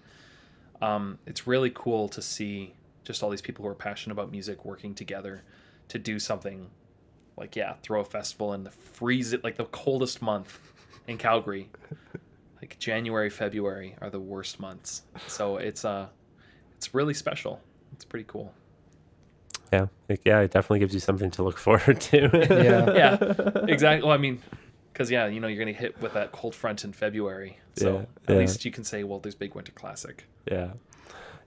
Um, it's really cool to see just all these people who are passionate about music working together to do something like yeah, throw a festival in the freeze it like the coldest month in Calgary like January, February are the worst months. So it's uh it's really special. It's pretty cool. Yeah. Like, yeah, it definitely gives you something to look forward to. Yeah. Yeah, exactly. Well, I mean, because yeah, you know, you're gonna hit with that cold front in February. So Yeah, at yeah. least you can say, well, there's big winter classic. yeah.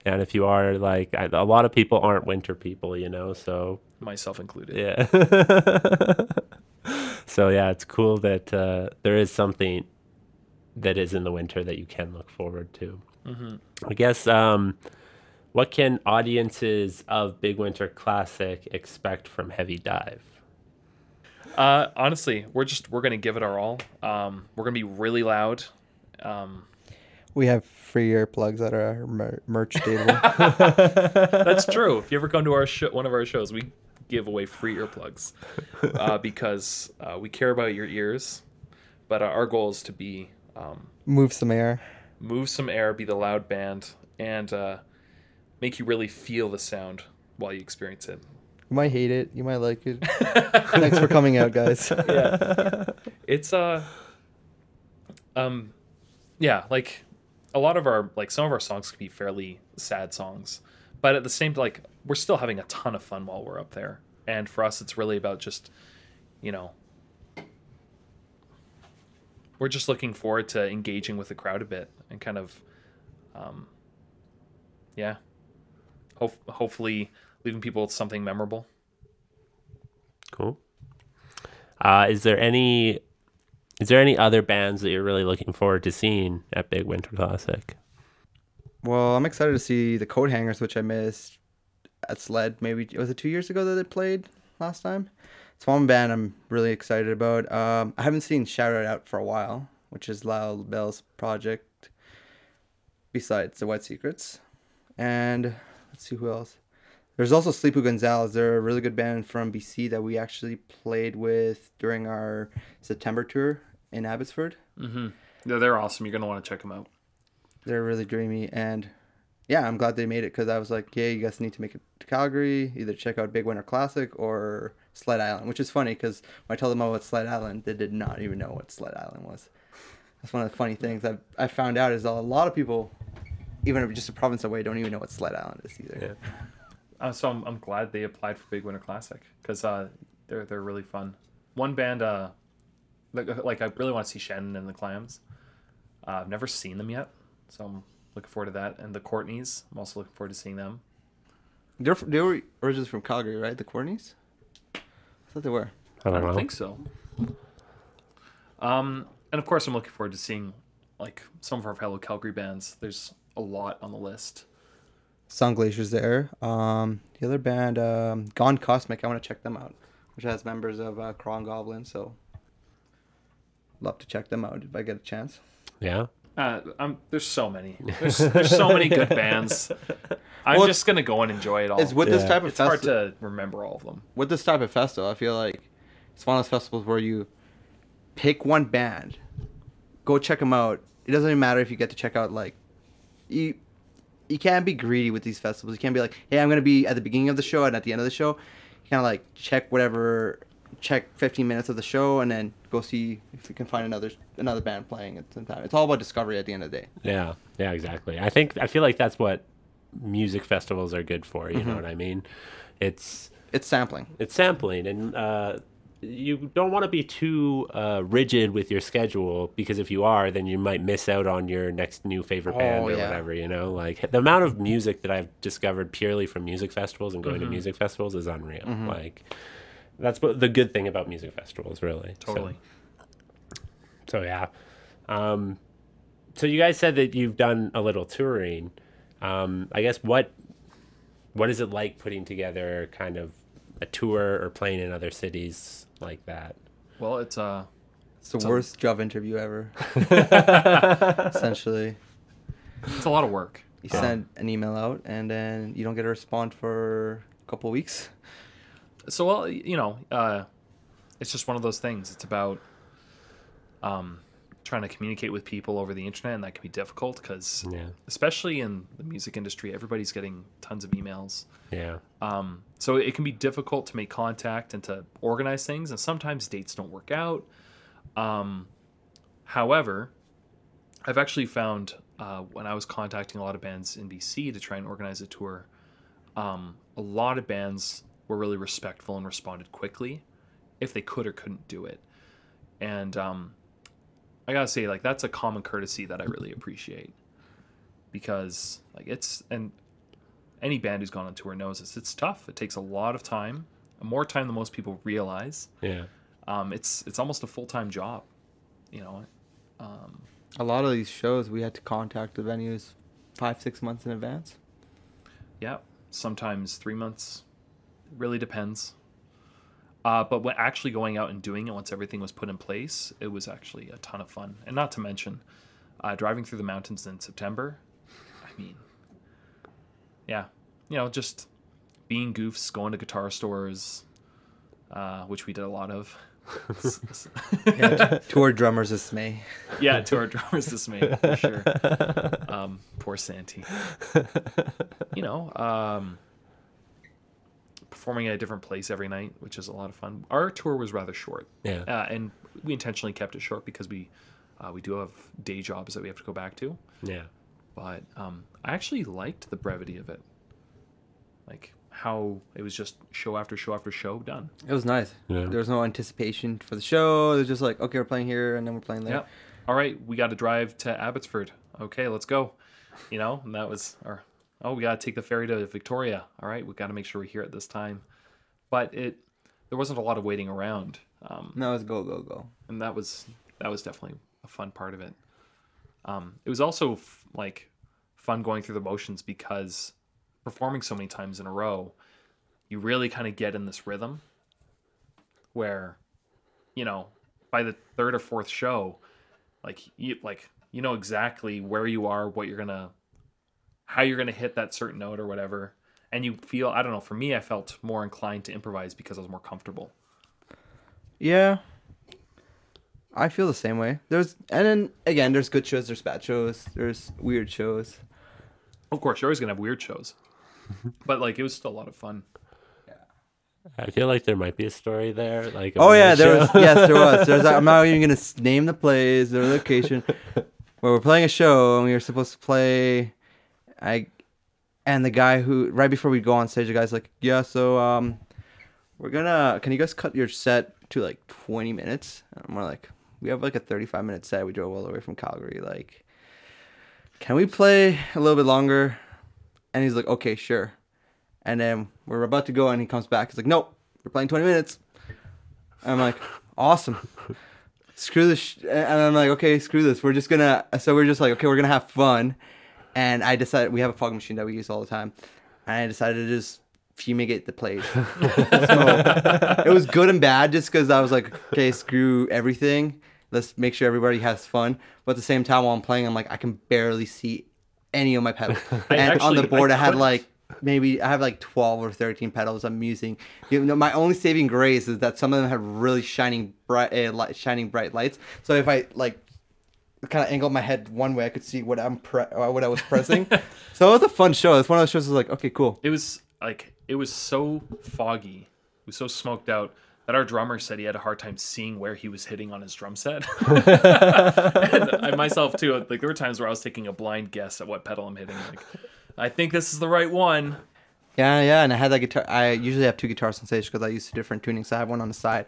And if you are like, I, a lot of people aren't winter people, you know, so Myself included. Yeah. so yeah, it's cool that uh, there is something that is in the winter that you can look forward to. I guess um, what can audiences of Big Winter Classic expect from Heavydive? Uh, honestly, we're just we're gonna give it our all. Um, we're gonna be really loud. Um, We have free earplugs at our mer- merch table. that's true. If you ever come to our show, one of our shows, we give away free earplugs uh, because uh, we care about your ears. But uh, our goal is to be um, Move some air. move some air, be the loud band, and uh, make you really feel the sound while you experience it. You might hate it. You might like it. Thanks for coming out, guys. yeah, It's uh, um, yeah, like a lot of our like some of our songs can be fairly sad songs, but at the same like we're still having a ton of fun while we're up there, and for us, it's really about just, you know. We're just looking forward to engaging with the crowd a bit and kind of, um, yeah, hope, hopefully leaving people with something memorable. Cool. Uh, is there any is there any other bands that you're really looking forward to seeing at Big Winter Classic? Well, I'm excited to see the Coathangers, which I missed at Sled. Maybe was it two years ago that they played last time? It's one band I'm really excited about. Um, I haven't seen Shout It Out for a while, which is Lyle Bell's project. Besides the White Secrets, and let's see who else. There's also Sleepy Gonzalez. They're a really good band from BC that we actually played with during our September tour in Abbotsford. Mm-hmm. Yeah, they're awesome. You're gonna want to check them out. They're really dreamy, and yeah, I'm glad they made it because I was like, yeah, you guys need to make it to Calgary. Either check out Big Winter Classic or Sled Island, which is funny because when I told them about Sled Island, they did not even know what Sled Island was. That's one of the funny things I I found out is a lot of people, even if just a province away, don't even know what Sled Island is either. Uh, so I'm, I'm glad they applied for Big Winter Classic because uh, they're they're really fun. One band, uh, like, like I really want to see Shannon and the Clams. Uh, I've never seen them yet, so I'm looking forward to that. And the Courtneys, I'm also looking forward to seeing them. They're f- they were originally from Calgary, right? The Courtneys. I thought they were. I I don't don't know. think so. Um, and of course, I'm looking forward to seeing like some of our fellow Calgary bands. There's a lot on the list. Sun Glacier's there. Um, the other band, um, Gone Cosmic. I want to check them out, which has members of uh, Crawl Goblin. So, love to check them out if I get a chance. Yeah. Uh, um, there's so many. There's, there's so many good bands. I'm Well, just gonna go and enjoy it all. It's with this type of festival. it's hard to remember all of them. With this type of festival, I feel like it's one of those festivals where you pick one band, go check them out. It doesn't even matter if you get to check out like you. You can't be greedy with these festivals. You can't be like, hey, I'm gonna be at the beginning of the show and at the end of the show. You kind of like check whatever, check 15 minutes of the show and then go see if you can find another another band playing at same time. It's all about discovery at the end of the day. Yeah. Yeah, exactly. I think I feel like that's what music festivals are good for, you know what I mean? It's It's sampling. it's sampling and uh you don't want to be too uh, rigid with your schedule because if you are, then you might miss out on your next new favorite band Oh, or yeah. whatever. You know, like the amount of music that I've discovered purely from music festivals and going to music festivals is unreal. Like that's the good thing about music festivals, really. So- Totally. so yeah. Um, so you guys said that you've done a little touring. Um, I guess what what is it like putting together kind of a tour or playing in other cities like that? Well, it's uh, It's the So- worst job interview ever. Essentially. it's a lot of work. You send an email out and then you don't get a response for a couple weeks. So well, you know, uh, it's just one of those things. It's about um, trying to communicate with people over the internet, and that can be difficult because, Yeah. especially in the music industry, everybody's getting tons of emails. Yeah. Um, so it can be difficult to make contact and to organize things, and sometimes dates don't work out. Um, however, I've actually found uh, when I was contacting a lot of bands in BC to try and organize a tour, um, a lot of bands were really respectful and responded quickly if they could or couldn't do it. And um, I gotta say, like that's a common courtesy that I really appreciate because like it's and any band who's gone on tour knows this. It's tough. It takes a lot of time, more time than most people realize. Yeah. Um, it's it's almost a full time job, you know. Um, A lot of these shows, we had to contact the venues five, six months in advance. yeah, sometimes three months. Really depends. Uh, but when actually going out and doing it, once everything was put in place, it was actually a ton of fun. And not to mention, uh, driving through the mountains in September. I mean, yeah, you know, just being goofs, going to guitar stores, uh, which we did a lot of. Tour drummers dismay. yeah, to our drummer's dismay, for sure. Um, poor Santi. You know, um, performing at a different place every night, which is a lot of fun. Our tour was rather short, Yeah. uh, and we intentionally kept it short because we uh, we do have day jobs that we have to go back to. Yeah. But um, I actually liked the brevity of it, like how it was just show after show after show done. It was nice. Yeah. There was no anticipation for the show. It was just like, okay, we're playing here, and then we're playing there. Yep. All right, we got to drive to Abbotsford. Okay, let's go. You know, and that was our. Oh, we got to take the ferry to Victoria. All right, we got to make sure we're here at this time. But it, there wasn't a lot of waiting around, um, No, it's go, go, go. and that was that was definitely a fun part of it. Um, it was also f- like fun going through the motions because performing so many times in a row, you really kind of get in this rhythm where, you know, by the third or fourth show, like you like you know exactly where you are, what you're gonna, how you're gonna hit that certain note or whatever, and you feel I don't know. For me, I felt more inclined to improvise because I was more comfortable. Yeah. I feel the same way. There's and then again, there's good shows, there's bad shows, there's weird shows. Of course, you're always gonna have weird shows, but like it was still a lot of fun. Yeah. I feel like there might be a story there. Like, Oh yeah, weird there was yes, there was. There's I'm not even gonna name the plays the location where we're playing a show and we were supposed to play. I and the guy who right before we go on stage, the guy's like, "Yeah, so um, we're gonna. Can you guys cut your set to like 20 minutes?" And we're like, "We have like a 35 minute set. We drove all the way from Calgary. Like, can we play a little bit longer?" And he's like, "Okay, sure." And then we're about to go, and he comes back. He's like, "Nope, we're playing 20 minutes." And I'm like, "Awesome." Screw this, sh-. and I'm like, "Okay, screw this. We're just gonna." So we're just like, "Okay, we're gonna have fun." And I decided we have a fog machine that we use all the time, and I decided to just fumigate the place. so it was good and bad, just because I was like, "Okay, screw everything. Let's make sure everybody has fun." But at the same time, while I'm playing, I'm like, I can barely see any of my pedals. I and on the board, I I, had like maybe I have like 12 or 13 pedals I'm using. You know, my only saving grace is that some of them have really shining bright, uh, light, shining bright lights. So if I like kind of angled my head one way, I could see what I'm pre- uh, what I was pressing. so it was a fun show. It's one of those shows. That was like, okay, cool. It was like it was so foggy, it was so smoked out that our drummer said he had a hard time seeing where he was hitting on his drum set. and I myself too. Like there were times where I was taking a blind guess at what pedal I'm hitting. Like, I think this is the right one. Yeah, yeah, and I had that guitar. I usually have two guitars on stage because I use different tunings. So I have one on the side,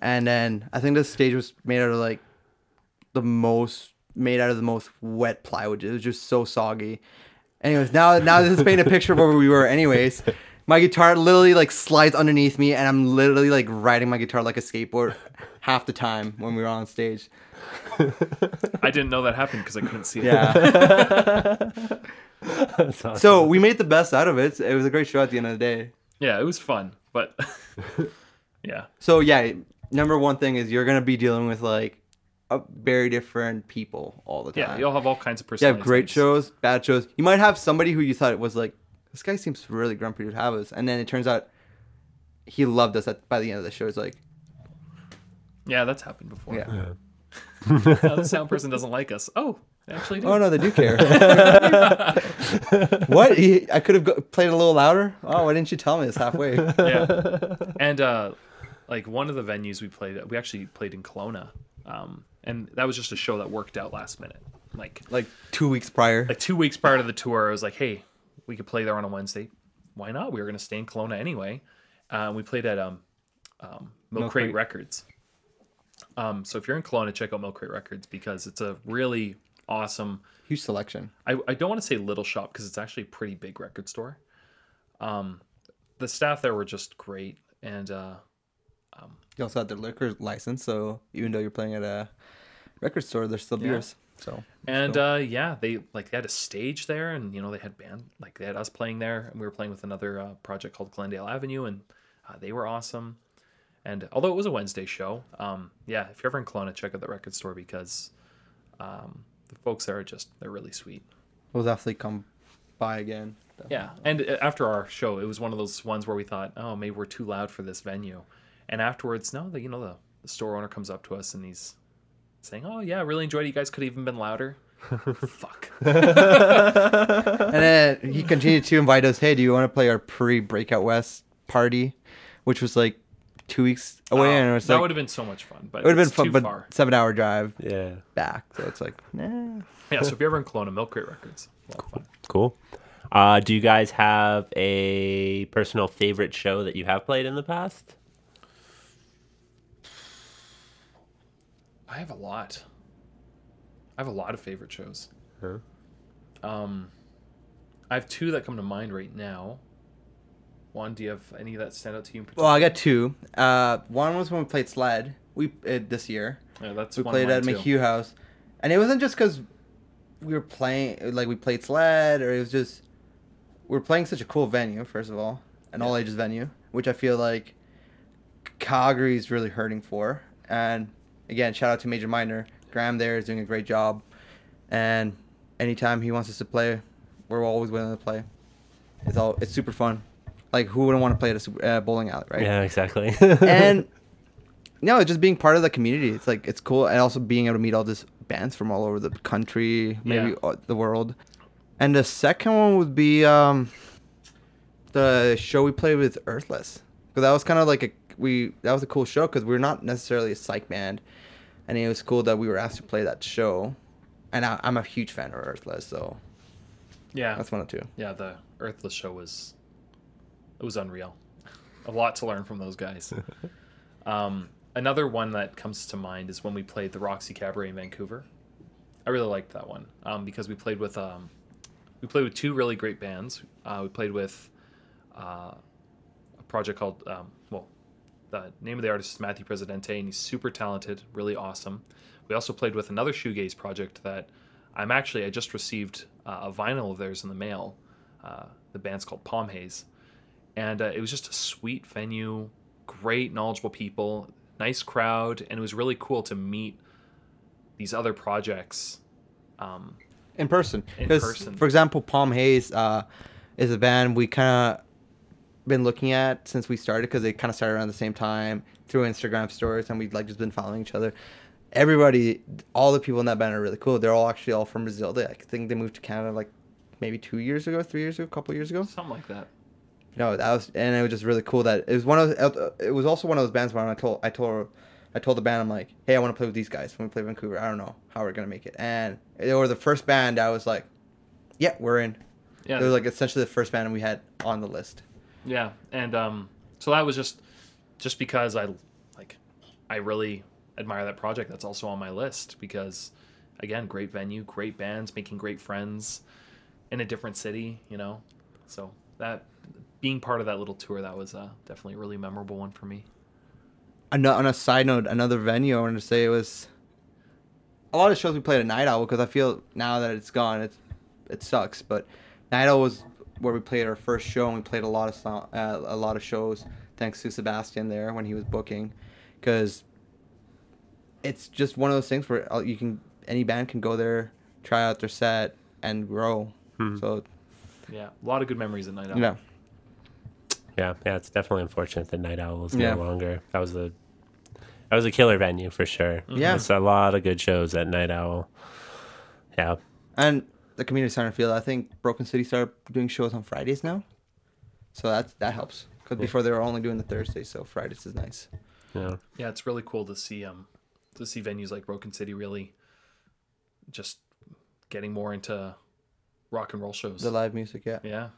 and then I think this stage was made out of like the most made out of the most wet plywood. It was just so soggy. Anyways, now now this is painting a picture of where we were. Anyways, my guitar literally like slides underneath me, and I'm literally like riding my guitar like a skateboard half the time when we were on stage. I didn't know that happened because I couldn't see it. Yeah. Awesome. so we made the best out of it. It was a great show at the end of the day. Yeah, it was fun, but yeah, So yeah, number one thing is you're gonna be dealing with like a very different people all the time. yeah, you'll have all kinds of You personalities. have great shows, bad shows. You might have somebody who you thought it was like, this guy seems really grumpy to have us, and then it turns out he loved us at, by the end of the show. It's like, Yeah, that's happened before. yeah. Oh, the sound person doesn't like us. Oh, they actually do. Oh no, they do care. what? He, I could have go, played a little louder. Oh, why didn't you tell me this halfway? yeah. And uh like one of the venues we played we actually played in Kelowna. Um and that was just a show that worked out last minute. Like like two weeks prior. like 2 weeks prior to the tour I was like, "Hey, we could play there on a Wednesday. Why not? We were going to stay in Kelowna anyway." Uh, we played at um um Milk Milk Crate Crate. Records. Um so if you're in Kelowna, check out Milk Crate Records because it's a really awesome Huge selection. I, I don't want to say little shop because it's actually a pretty big record store. Um, the staff there were just great, and uh, You also had their liquor license, so even though you're playing at a record store. There's still Yeah. beers. So And So- uh, yeah, they like they had a stage there, and you know they had band like they had us playing there, and we were playing with another uh, project called Glendale Avenue, and uh, they were awesome. And although it was a Wednesday show, um, yeah, if you're ever in Kelowna, check out the record store because um, the folks there are just they're really sweet. we'll definitely come by again. Yeah, and after our show, it was one of those ones where we thought, oh, maybe we're too loud for this venue, and afterwards, no, the you know the, the store owner comes up to us and he's saying, oh yeah, really enjoyed it. You guys could have even been louder. Fuck. and then he continued to invite us. Hey, do you want to play our pre-breakout west party, which was like two weeks away? Oh, and it was that like would have been so much fun, but it would have been fun, but far. seven-hour drive Yeah. back. So it's like, nah. Yeah, so if you're ever in Kelowna, Milk Crate Records. A lot of fun. Cool. Uh, do you guys have a personal favorite show that you have played in the past? I have a lot. I have a lot of favorite shows. Huh? Um, I have two that come to mind right now. One, do you have any of that stand out to you in particular? Well, I got two. Uh, one was when we played sled. We uh, this year yeah, that's we one played of at too. McHugh House, and it wasn't just because we were playing like we played sled, or it was just we are playing such a cool venue. First of all, an all ages venue, which I feel like Calgary is really hurting for. And again, shout out to Major Minor. Graham there is doing a great job, and anytime he wants us to play, we're always willing to play. It's all it's super fun. Like who wouldn't want to play at a super, uh, bowling alley, right? Yeah, exactly. and no, just being part of the community. It's like it's cool, and also being able to meet all these bands from all over the country, maybe Yeah. the world. And the second one would be um, the show we played with Earthless, because that was kind of like a we that was a cool show because we're not necessarily a psych band, and it was cool that we were asked to play that show. And I, I'm a huge fan of Earthless, so Yeah, that's one of two. yeah. The Earthless show was it was unreal. A lot to learn from those guys. um, another one that comes to mind is when we played the Roxy Cabaret in Vancouver. I really liked that one um, because we played with um, we played with two really great bands. Uh, we played with uh, a project called um, the name of the artist is Matthew Presidente, and he's super talented, really awesome. We also played with another shoegaze project that I'm actually I just received uh, a vinyl of theirs in the mail. Uh, the band's called Palm Haze, and uh, it was just a sweet venue, great knowledgeable people, nice crowd, and it was really cool to meet these other projects. Um, in person. In person. For example, Palm Haze uh, is a band we kind of been looking at since we started because they kind of started around the same time through Instagram stories, and we've like just been following each other. Everybody, all the people in that band are really cool. They're all actually all from Brazil. They, I think they moved to Canada like maybe two years ago, three years ago, a couple years ago. something like that. No, that was and it was just really cool that it was one of it was also one of those bands where I told I told I told the band I'm like, hey, I want to play with these guys when we play Vancouver. I don't know how we're gonna make it, and they were the first band I was like, yeah, we're in. Yeah, It was like essentially the first band we had on the list. Yeah, and um, so that was just just because I like I really admire that project. That's also on my list because again, great venue, great bands, making great friends in a different city. You know, so that being part of that little tour that was uh, definitely a really memorable one for me. On a, on a side note, another venue I wanted to say it was a lot of shows we played at Night Owl because I feel now that it's gone, it's it sucks. But Night Owl was where we played our first show, and we played a lot of song, uh, a lot of shows thanks to Sebastian there when he was booking, because it's just one of those things where uh, you can any band can go there, try out their set, and grow. Hmm. So Yeah, a lot of good memories at Night Owl. yeah, yeah, yeah. It's definitely unfortunate that Night Owl is Yeah. no longer. That was a that was a killer venue for sure. Yeah. it's a lot of good shows at Night Owl. Yeah, and the community center field. I think Broken City started doing shows on Fridays now, so that's that helps. Because Yeah. before they were only doing the Thursdays, so Fridays is nice. yeah. Yeah, it's really cool to see um to see venues like Broken City really just getting more into rock and roll shows. The live music, yeah. yeah.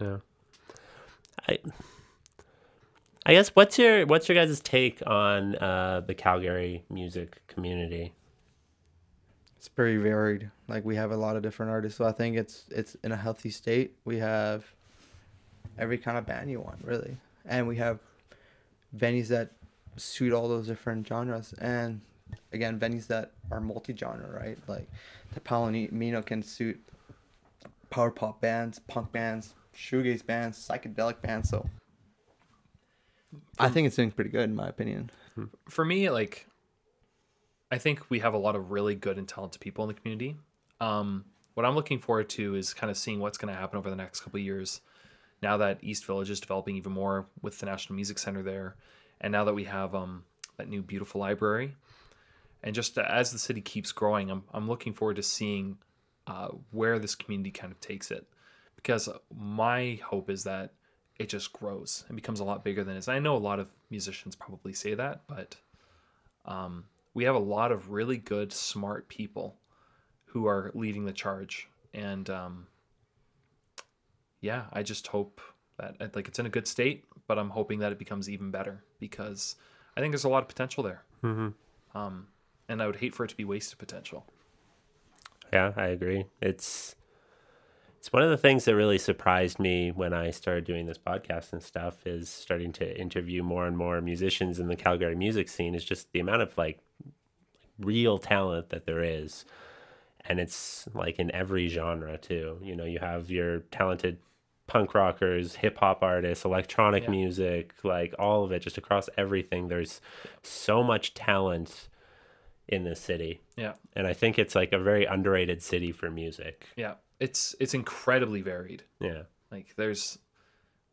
Yeah. I I guess what's your what's your guys' take on uh, the Calgary music community? It's very varied. Like we have a lot of different artists, so I think it's it's in a healthy state. We have every kind of band you want, really, and we have venues that suit all those different genres. And again venues that are multi-genre, right? Like the Palomino can suit power pop bands, punk bands, shoegaze bands, psychedelic bands. So I think it's doing pretty good in my opinion. for me, like, I think we have a lot of really good and talented people in the community. Um, what I'm looking forward to is kind of seeing what's going to happen over the next couple years. Now that East Village is developing even more with the National Music Center there, and now that we have um, that new beautiful library, and just as the city keeps growing, I'm I'm looking forward to seeing uh, where this community kind of takes it, because my hope is that it just grows and becomes a lot bigger than it is. I know a lot of musicians probably say that, but um, we have a lot of really good, smart people who are leading the charge, and um, yeah, I just hope that uh, like it's in a good state, but I'm hoping that it becomes even better because I think there's a lot of potential there, Mm-hmm. um, and I would hate for it to be wasted potential. Yeah, I agree. It's it's one of the things that really surprised me when I started doing this podcast and stuff is starting to interview more and more musicians in the Calgary music scene is just the amount of like real talent that there is. And it's like in every genre too. You know, you have your talented punk rockers, hip hop artists, electronic Yeah. music, like all of it just across everything. There's so much talent in this city Yeah, and I think it's like a very underrated city for music. yeah, it's it's incredibly varied. Yeah, Like there's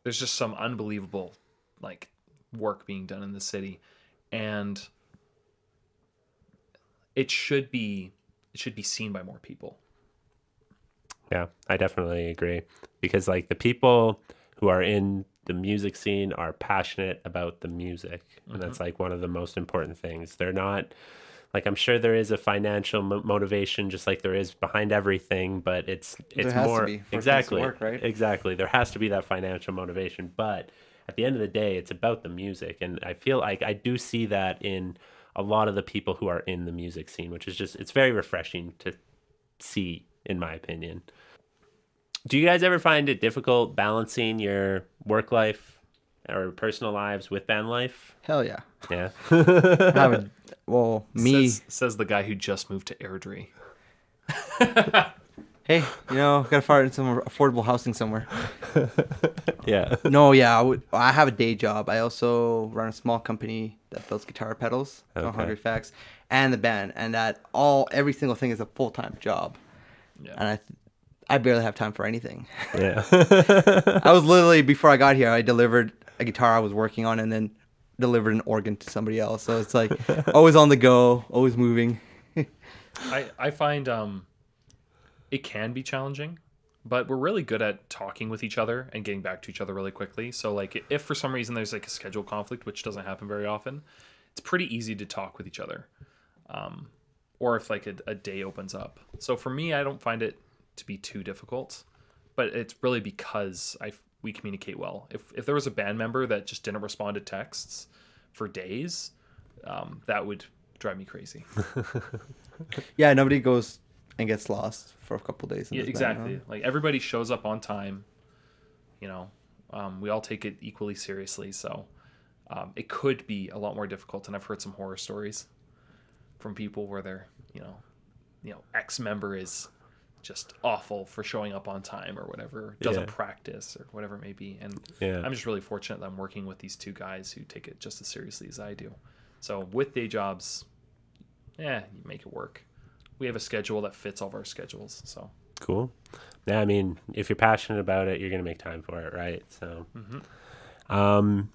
there's just some unbelievable like work being done in the city and it should be it should be seen by more people. yeah, I definitely agree because like the people who are in the music scene are passionate about the music, and that's mm-hmm. like one of the most important things. They're not like I'm sure there is a financial mo- motivation, just like there is behind everything, but it's it's has to more exactly work, right? exactly. There has to be that financial motivation, but at the end of the day, it's about the music, and I feel like I do see that in a lot of the people who are in the music scene, which is just it's very refreshing to see, in my opinion. Do you guys ever find it difficult balancing your work life or personal lives with band life? Hell yeah. Yeah. I well, me. Says, says the guy who just moved to Airdrie. Hey, you know, gotta find some affordable housing somewhere. yeah. No, yeah, I, would, I have a day job. I also run a small company that builds guitar pedals, Okay. 100 Facts, and the band, and that all every single thing is a full time job. Yeah. And I, I barely have time for anything. Yeah. I was literally before I got here, I delivered a guitar I was working on, and then delivered an organ to somebody else. So it's like always on the go, always moving. I, I find um it can be challenging, but we're really good at talking with each other and getting back to each other really quickly. So like if for some reason there's like a schedule conflict, which doesn't happen very often, it's pretty easy to talk with each other. Um, or if like a, a day opens up. So for me, I don't find it to be too difficult, but it's really because I we communicate well. If if there was a band member that just didn't respond to texts for days, um, that would drive me crazy. Yeah, nobody goes and gets lost for a couple days. in Yeah, this band, exactly. huh? Like everybody shows up on time. You know, um, we all take it equally seriously. So um, it could be a lot more difficult. And I've heard some horror stories from people where they're, you know, you know, ex member is just awful for showing up on time or whatever, doesn't Yeah. practice or whatever it may be. And Yeah. I'm just really fortunate that I'm working with these two guys who take it just as seriously as I do. So with day jobs, yeah, you make it work. We have a schedule that fits all of our schedules. So Cool. Yeah, I mean, if you're passionate about it, you're gonna make time for it, right? So, um,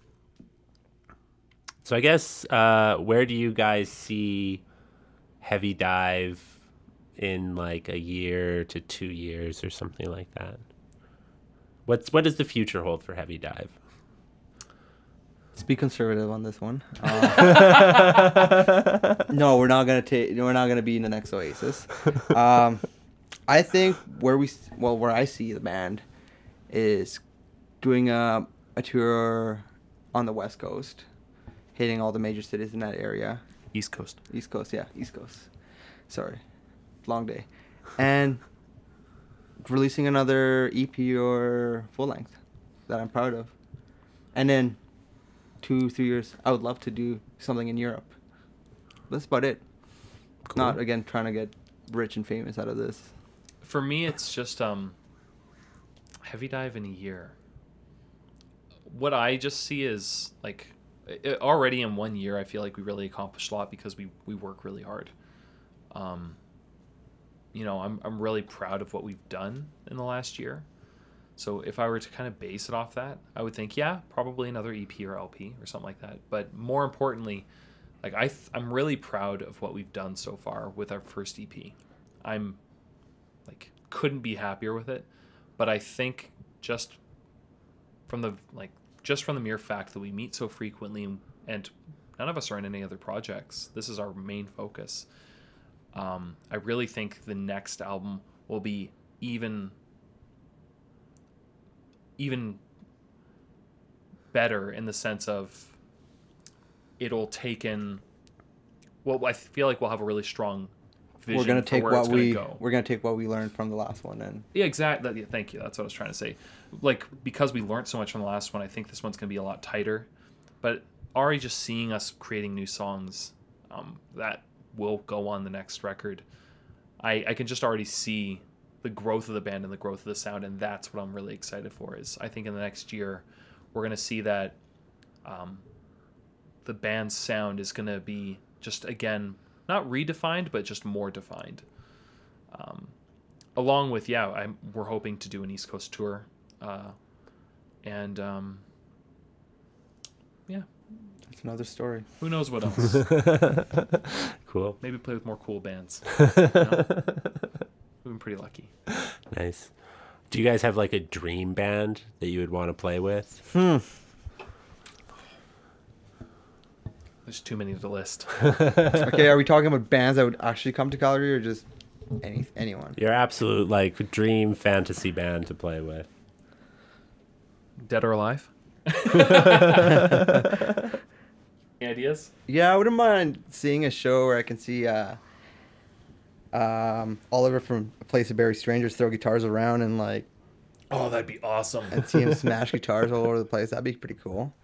so I guess uh, where do you guys see Heavydive in like a year to two years or something like that? What's what does the future hold for Heavydive? Let's be conservative on this one. Uh, no, we're not gonna take. We're not gonna be in the next Oasis. Um, I think where we, well, where I see the band, is doing a a tour on the West Coast, hitting all the major cities in that area. East Coast. East Coast, yeah, East Coast. Sorry, long day, and releasing another EP or full length that I'm proud of, and then two three years I would love to do something in Europe. That's about it. Not again trying to get rich and famous out of this. For me, it's just um, Heavydive in a year. What I just see is like i- already in one year, I feel like we really accomplished a lot because we we work really hard. Um, you know, I'm I'm really proud of what we've done in the last year. So if I were to kind of base it off that, I would think, yeah, probably another EP or LP or something like that. But more importantly, like I th- I'm really proud of what we've done so far with our first EP. I'm like couldn't be happier with it, but I think just from the like just from the mere fact that we meet so frequently and none of us are in any other projects. This is our main focus. Um, I really think the next album will be even even better in the sense of it'll take in well i feel like we'll have a really strong vision we're gonna take where what it's gonna we go. we're gonna take what we learned from the last one and yeah exactly yeah, thank you. That's what i was trying to say. Like because we learned so much from the last one i think this one's gonna be a lot tighter. But already just seeing us creating new songs um, that will go on the next record. I, I can just already see the growth of the band and the growth of the sound and that's what i'm really excited for is i think in the next year we're going to see that um, the band's sound is going to be just again not redefined but just more defined. Um, along with yeah I'm, we're hoping to do an east coast tour uh, and um, yeah. That's another story. who knows what else cool. maybe play with more cool bands you know? we've been pretty lucky Nice. Do you guys have like a dream band that you would want to play with? Hmm. There's too many to list okay, are we talking about bands that would actually come to Calgary or just any anyone? Your absolute like dream fantasy band to play with. dead or alive Any ideas Yeah, I wouldn't mind seeing a show where I can see uh, um, Oliver from A Place to Bury Strangers throw guitars around and like oh that'd be awesome and see him smash guitars all over the place. That'd be pretty cool.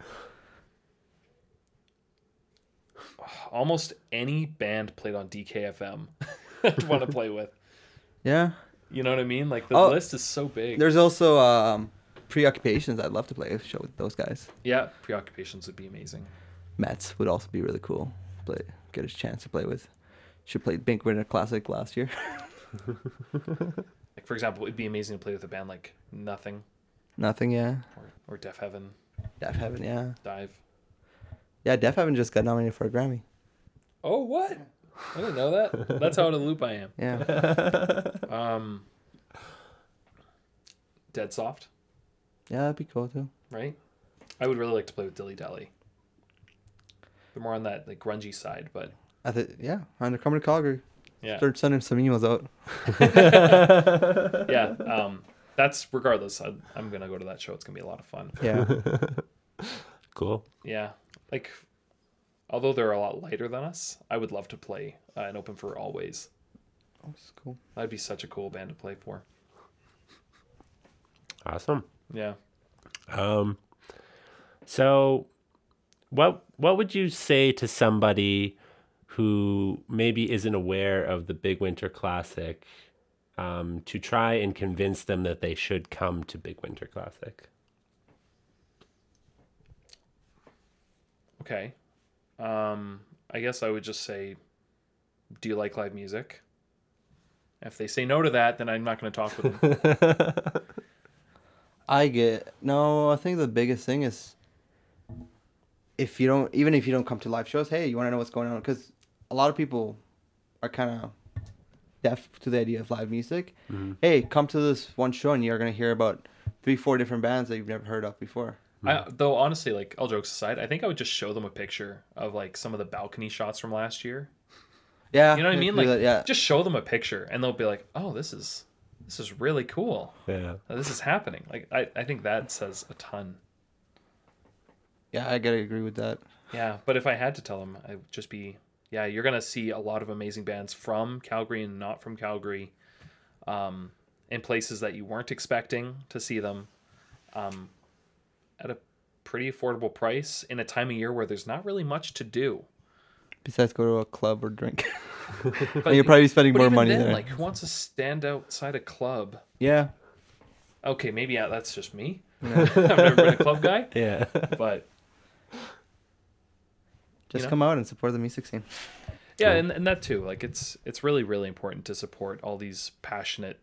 almost any band played on DKFM I'd want to play with. Yeah. You know what I mean? Like the Oh, list is so big. There's also um, preoccupations. I'd love to play a show with those guys. yeah, preoccupations would be amazing. Metz would also be really cool. Play get a chance to play with. Should play Big Winter Classic last year. Like for example, it'd be amazing to play with a band like Nothing Nothing. Yeah. or, or Deafheaven, Def Heaven. Yeah. Dive. Yeah. Deafheaven just got nominated for a Grammy. Oh what? I didn't know that. That's how out of the loop I am. Yeah. Um, Dead Soft, yeah, that'd be cool too. right? I would really like to play with Dilly Dally. They're more on that like grungy side, but I think yeah, and they're coming to Calgary. yeah, Start sending some emails out. yeah. Um, that's regardless. I, I'm gonna go to that show. It's gonna be a lot of fun. Yeah. Cool. Yeah, like although they're a lot lighter than us, I would love to play uh, and open for Alvvays. oh, that's cool. That'd be such a cool band to play for. Awesome. Yeah. Um, so, what what would you say to somebody who maybe isn't aware of the Big Winter Classic um, to try and convince them that they should come to Big Winter Classic? Okay. Um, I guess I would just say, do you like live music? If they say no to that, then I'm not going to talk with them. I get no. I think the biggest thing is if you don't, even if you don't come to live shows, hey, you want to know what's going on because a lot of people are kind of deaf to the idea of live music. Mm-hmm. Hey, come to this one show and you're gonna hear about three, four different bands that you've never heard of before. Mm-hmm. I, though honestly, like all jokes aside, I think I would just show them a picture of like some of the balcony shots from last year. Yeah, You know what I mean? Like, that, yeah, just show them a picture, and they'll be like, "Oh, this is this is really cool. Yeah. This is happening." Like, I, I think that says a ton. Yeah, I gotta agree with that. Yeah, but if I had to tell them, I would just be, yeah, you're gonna see a lot of amazing bands from Calgary and not from Calgary, um, in places that you weren't expecting to see them, um, at a pretty affordable price in a time of year where there's not really much to do. Besides, go to a club or drink. But And you're probably spending more money then, there. Like, who wants to stand outside a club? yeah. Okay, maybe yeah, that's just me. I've never been a club guy, Yeah. but Just know? come out and support the music scene. yeah, and, and that too. Like, it's it's really really important to support all these passionate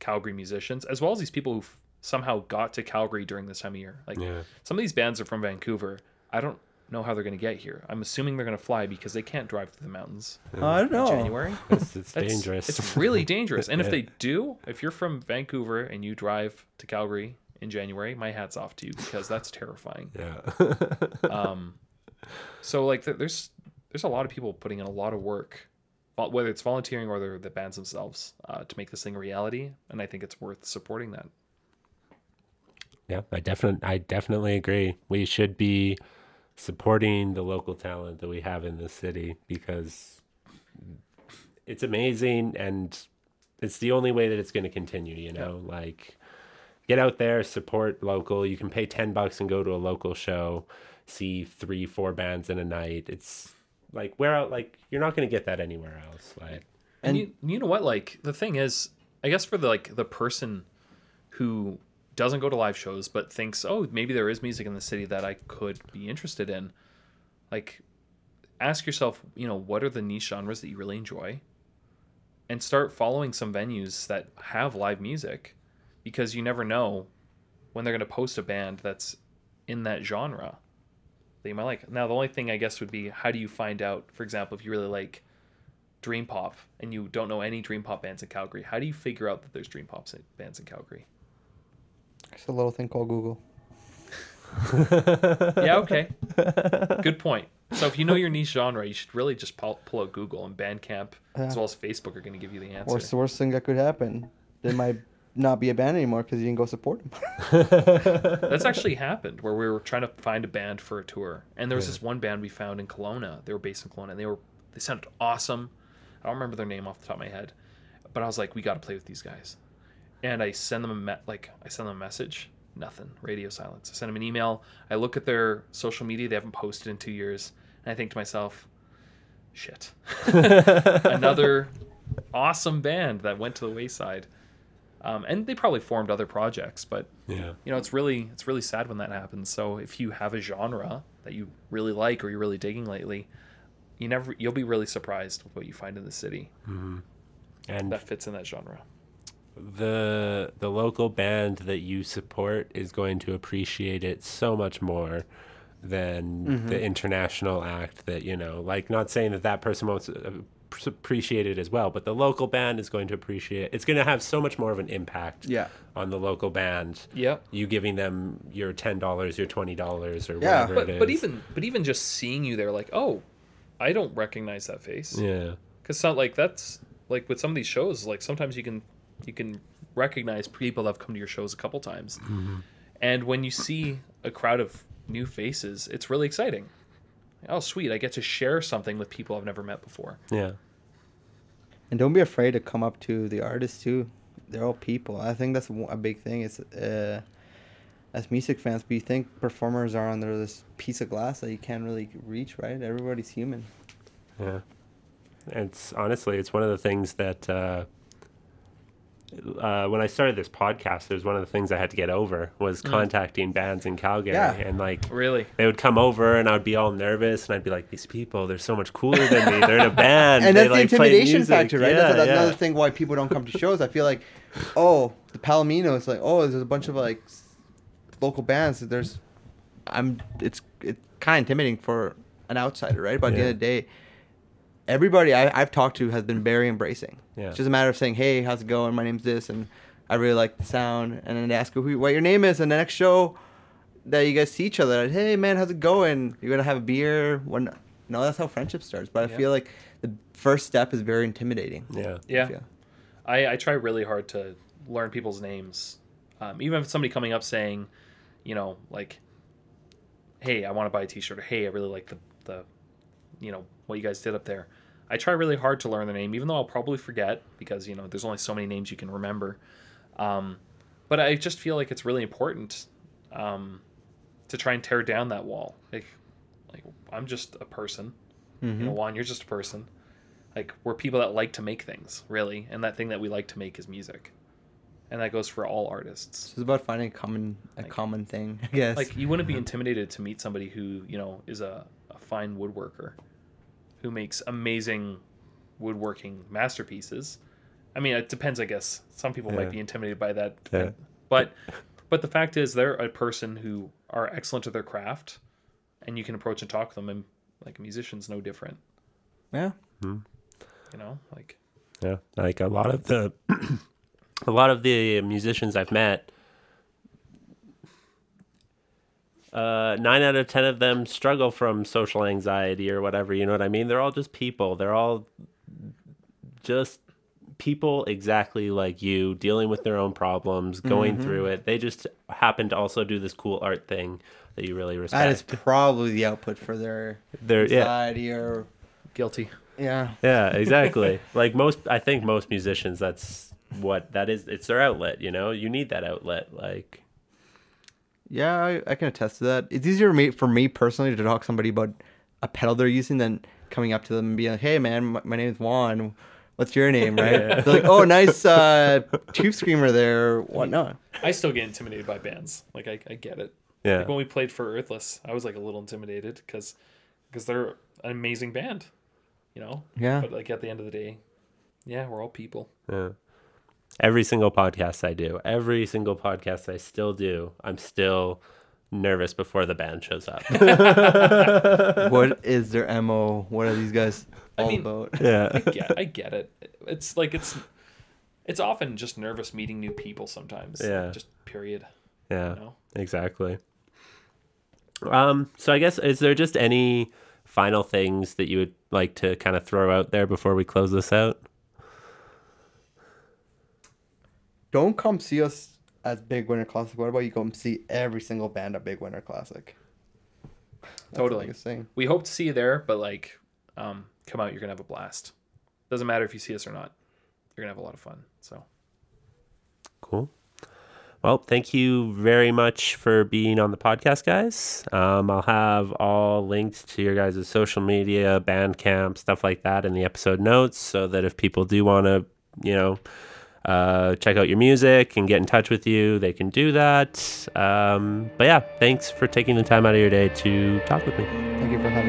Calgary musicians, as well as these people who somehow got to Calgary during this time of year. Like, Yeah. some of these bands are from Vancouver. I don't know how they're going to get here. I'm assuming they're going to fly because they can't drive through the mountains I don't in know. January. It's, it's That's- dangerous. It's really dangerous. And if they do, if you're from Vancouver and you drive to Calgary in January, my hat's off to you because that's terrifying. yeah. Um, so like th- there's there's a lot of people putting in a lot of work, whether it's volunteering or they're the bands themselves, uh, to make this thing a reality. And I think it's worth supporting that. Yeah, I definitely I definitely agree. We should be supporting the local talent that we have in this city because it's amazing and it's the only way that it's going to continue, you know? Like get out there, support local. You can pay 10 bucks and go to a local show, see 3 4 bands in a night. It's like where out like you're not going to get that anywhere else. Like And, And- you, you know what? Like the thing is, I guess for the like the person who doesn't go to live shows but thinks, oh, maybe there is music in the city that I could be interested in. Like, ask yourself, you know, what are the niche genres that you really enjoy, and start following some venues that have live music, because you never know when they're going to post a band that's in that genre that you might like. Now, the only thing I guess would be, how do you find out, for example, if you really like dream pop and you don't know any dream pop bands in Calgary, how do you figure out that there's dream pop bands in Calgary? It's a little thing called Google. Yeah, okay. Good point. So if you know your niche genre, you should really just pull, pull out Google and Bandcamp as well as Facebook are going to give you the answer. Or the worst thing that could happen. They might not be a band anymore because you didn't go support them. That's actually happened where we were trying to find a band for a tour, and there was this one band we found in Kelowna. They were based in Kelowna, and they were they sounded awesome. I don't remember their name off the top of my head, but I was like, we got to play with these guys. And I send them a me- like I send them a message, nothing, radio silence. I send them an email. I look at their social media; they haven't posted in two years, and I think to myself, shit, another awesome band that went to the wayside. Um, and they probably formed other projects, but yeah. you know it's really it's really sad when that happens. So if you have a genre that you really like or you're really digging lately you never you'll be really surprised with what you find in the city And that fits in that genre. the the local band that you support is going to appreciate it so much more than the international act that you know like not saying that that person won't uh, appreciate it as well but the local band is going to appreciate it's going to have so much more of an impact Yeah. on the local band. Yeah. you giving them your $10 your $20 or Yeah. whatever but it is. but even but even just seeing you there like oh i don't recognize that face. Yeah. Because not like that's like with some of these shows like sometimes you can you can recognize people that have come to your shows a couple times. Mm-hmm. And when you see a crowd of new faces it's really exciting. Oh sweet i get to share something with people i've never met before. Yeah And don't be afraid to come up to the artists too. They're all people. I think that's a big thing. Is uh, as music fans, we think performers are under this piece of glass that you can't really reach. Right? Everybody's human. Yeah. It's honestly, it's one of the things that uh, uh, when I started this podcast, it was one of the things I had to get over was contacting bands in Calgary, Yeah. and like really they would come over, and I'd be all nervous, and I'd be like, "These people, they're so much cooler than me. They're in a band, and they that's the like play intimidation factor, right? Yeah, that's yeah. another thing why people don't come to shows. I feel like, oh, the Palomino is like, oh, there's a bunch of like local bands. that There's, I'm. It's it's kind of intimidating for an outsider, right? But at the end of the day, everybody I, I've talked to has been very embracing. Yeah. It's just a matter of saying, hey, how's it going? My name's this, and I really like the sound, and then they ask who what your name is, and the next show that you guys see each other, like, hey man, how's it going? You're gonna have a beer. When no, that's how friendship starts. But I Yeah. feel like the first step is very intimidating. Yeah. yeah feel. I, I try really hard to learn people's names um, even if somebody coming up saying you know like hey i want to buy a t-shirt or hey i really like the, the you know what you guys did up there. I try really hard to learn their name even though i'll probably forget because you know there's only so many names you can remember. Um, but i just feel like it's really important um, to try and tear down that wall. Like like i'm just a person. You know juan you're just a person. Like we're people that like to make things, really, and that thing that we like to make is music, and that goes for all artists. It's about finding a common a Like- common thing, I guess. Like you wouldn't be intimidated to meet somebody who you know is a, a fine woodworker, who makes amazing woodworking masterpieces. I mean, it depends, I guess. Some people Yeah. might be intimidated by that, Yeah. but but the fact is, they're a person who are excellent at their craft, and you can approach and talk to them, and like a musician's no different. yeah. Hmm. You know, like Yeah, like a lot of the a lot of the musicians I've met, uh, nine out of ten of them struggle from social anxiety or whatever. You know what I mean? They're all just people. They're all just people exactly like you, dealing with their own problems, going through it. They just happen to also do this cool art thing that you really respect. That is probably the output for their They're yeah. anxiety or guilty. yeah. Yeah, exactly. like most, I think most musicians, that's what that is. It's their outlet. You know, you need that outlet. Like, Yeah, I, I can attest to that. It's easier for me, for me personally to talk to somebody about a pedal they're using than coming up to them and being like, "Hey, man, my, my name is Juan. What's your name?" Right? Yeah. They're like, "Oh, nice uh, tube screamer there. Whatnot." I still get intimidated by bands. Like I, I get it. yeah, Like when we played for Earthless, I was like a little intimidated because because they're an amazing band, you know. Yeah. But like at the end of the day, yeah, we're all people. yeah. Every single podcast I do, every single podcast I still do, I'm still nervous before the band shows up. what is their mo? What are these guys all mean- about? yeah, Yeah, I get it. It's like it's it's often just nervous meeting new people sometimes. Yeah. Just period. yeah, You know. exactly. Um, so I guess is there just any final things that you would like to kind of throw out there before we close this out? Don't come see us at Big Winter Classic. What about you come see every single band at Big Winter Classic? That's Totally. I'm. We hope to see you there, but like, um, come out. You're gonna have a blast. Doesn't matter if you see us or not. You're gonna have a lot of fun. So Cool. Well, thank you very much for being on the podcast, guys. Um, I'll have all links to your guys' social media, Bandcamp, stuff like that in the episode notes so that if people do want to, you know, uh, check out your music and get in touch with you, they can do that. Um, but yeah, thanks for taking the time out of your day to talk with me. Thank you for having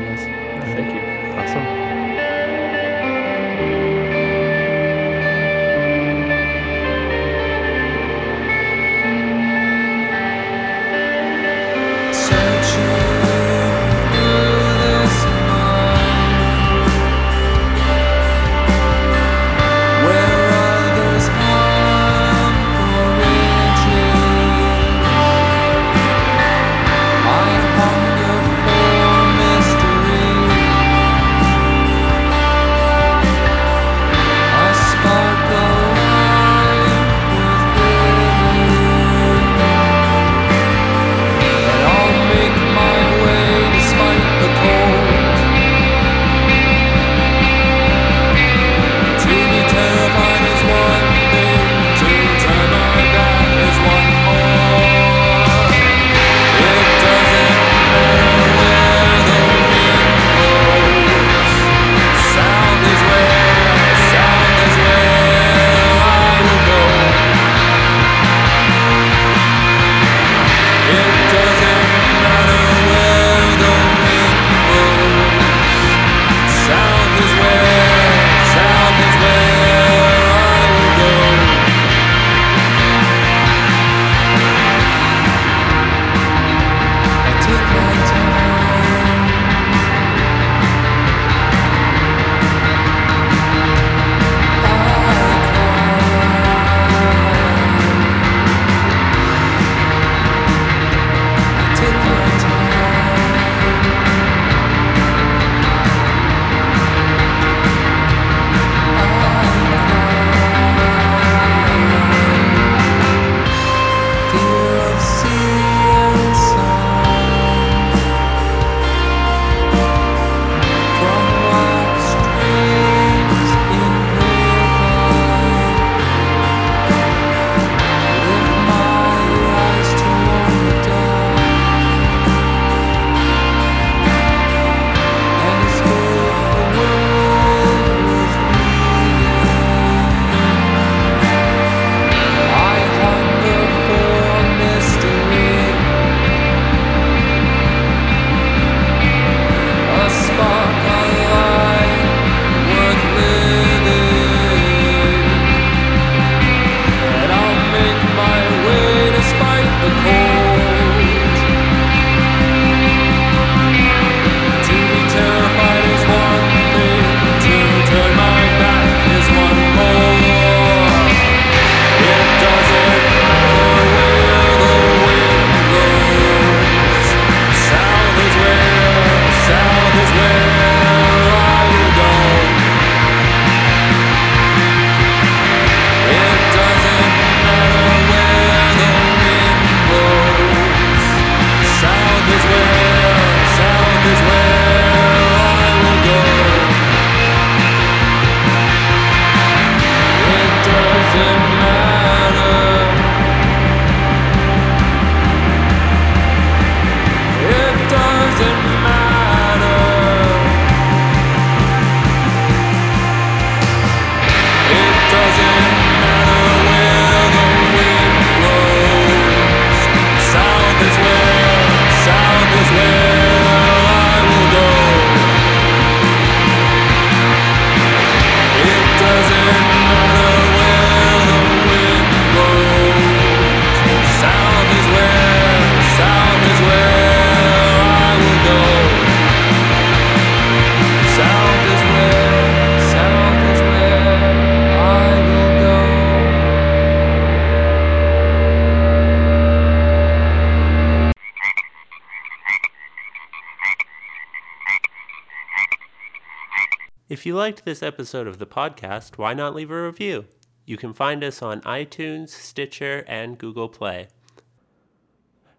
liked this episode of the podcast, why not leave a review? You can find us on iTunes, Stitcher, and Google Play.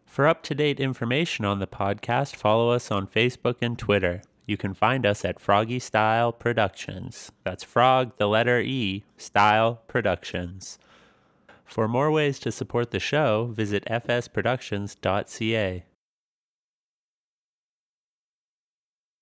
For up to date information on the podcast, follow us on Facebook and Twitter. You can find us at Froggy Style Productions. That's Frog, the letter E, Style Productions. For more ways to support the show, visit fsproductions.ca.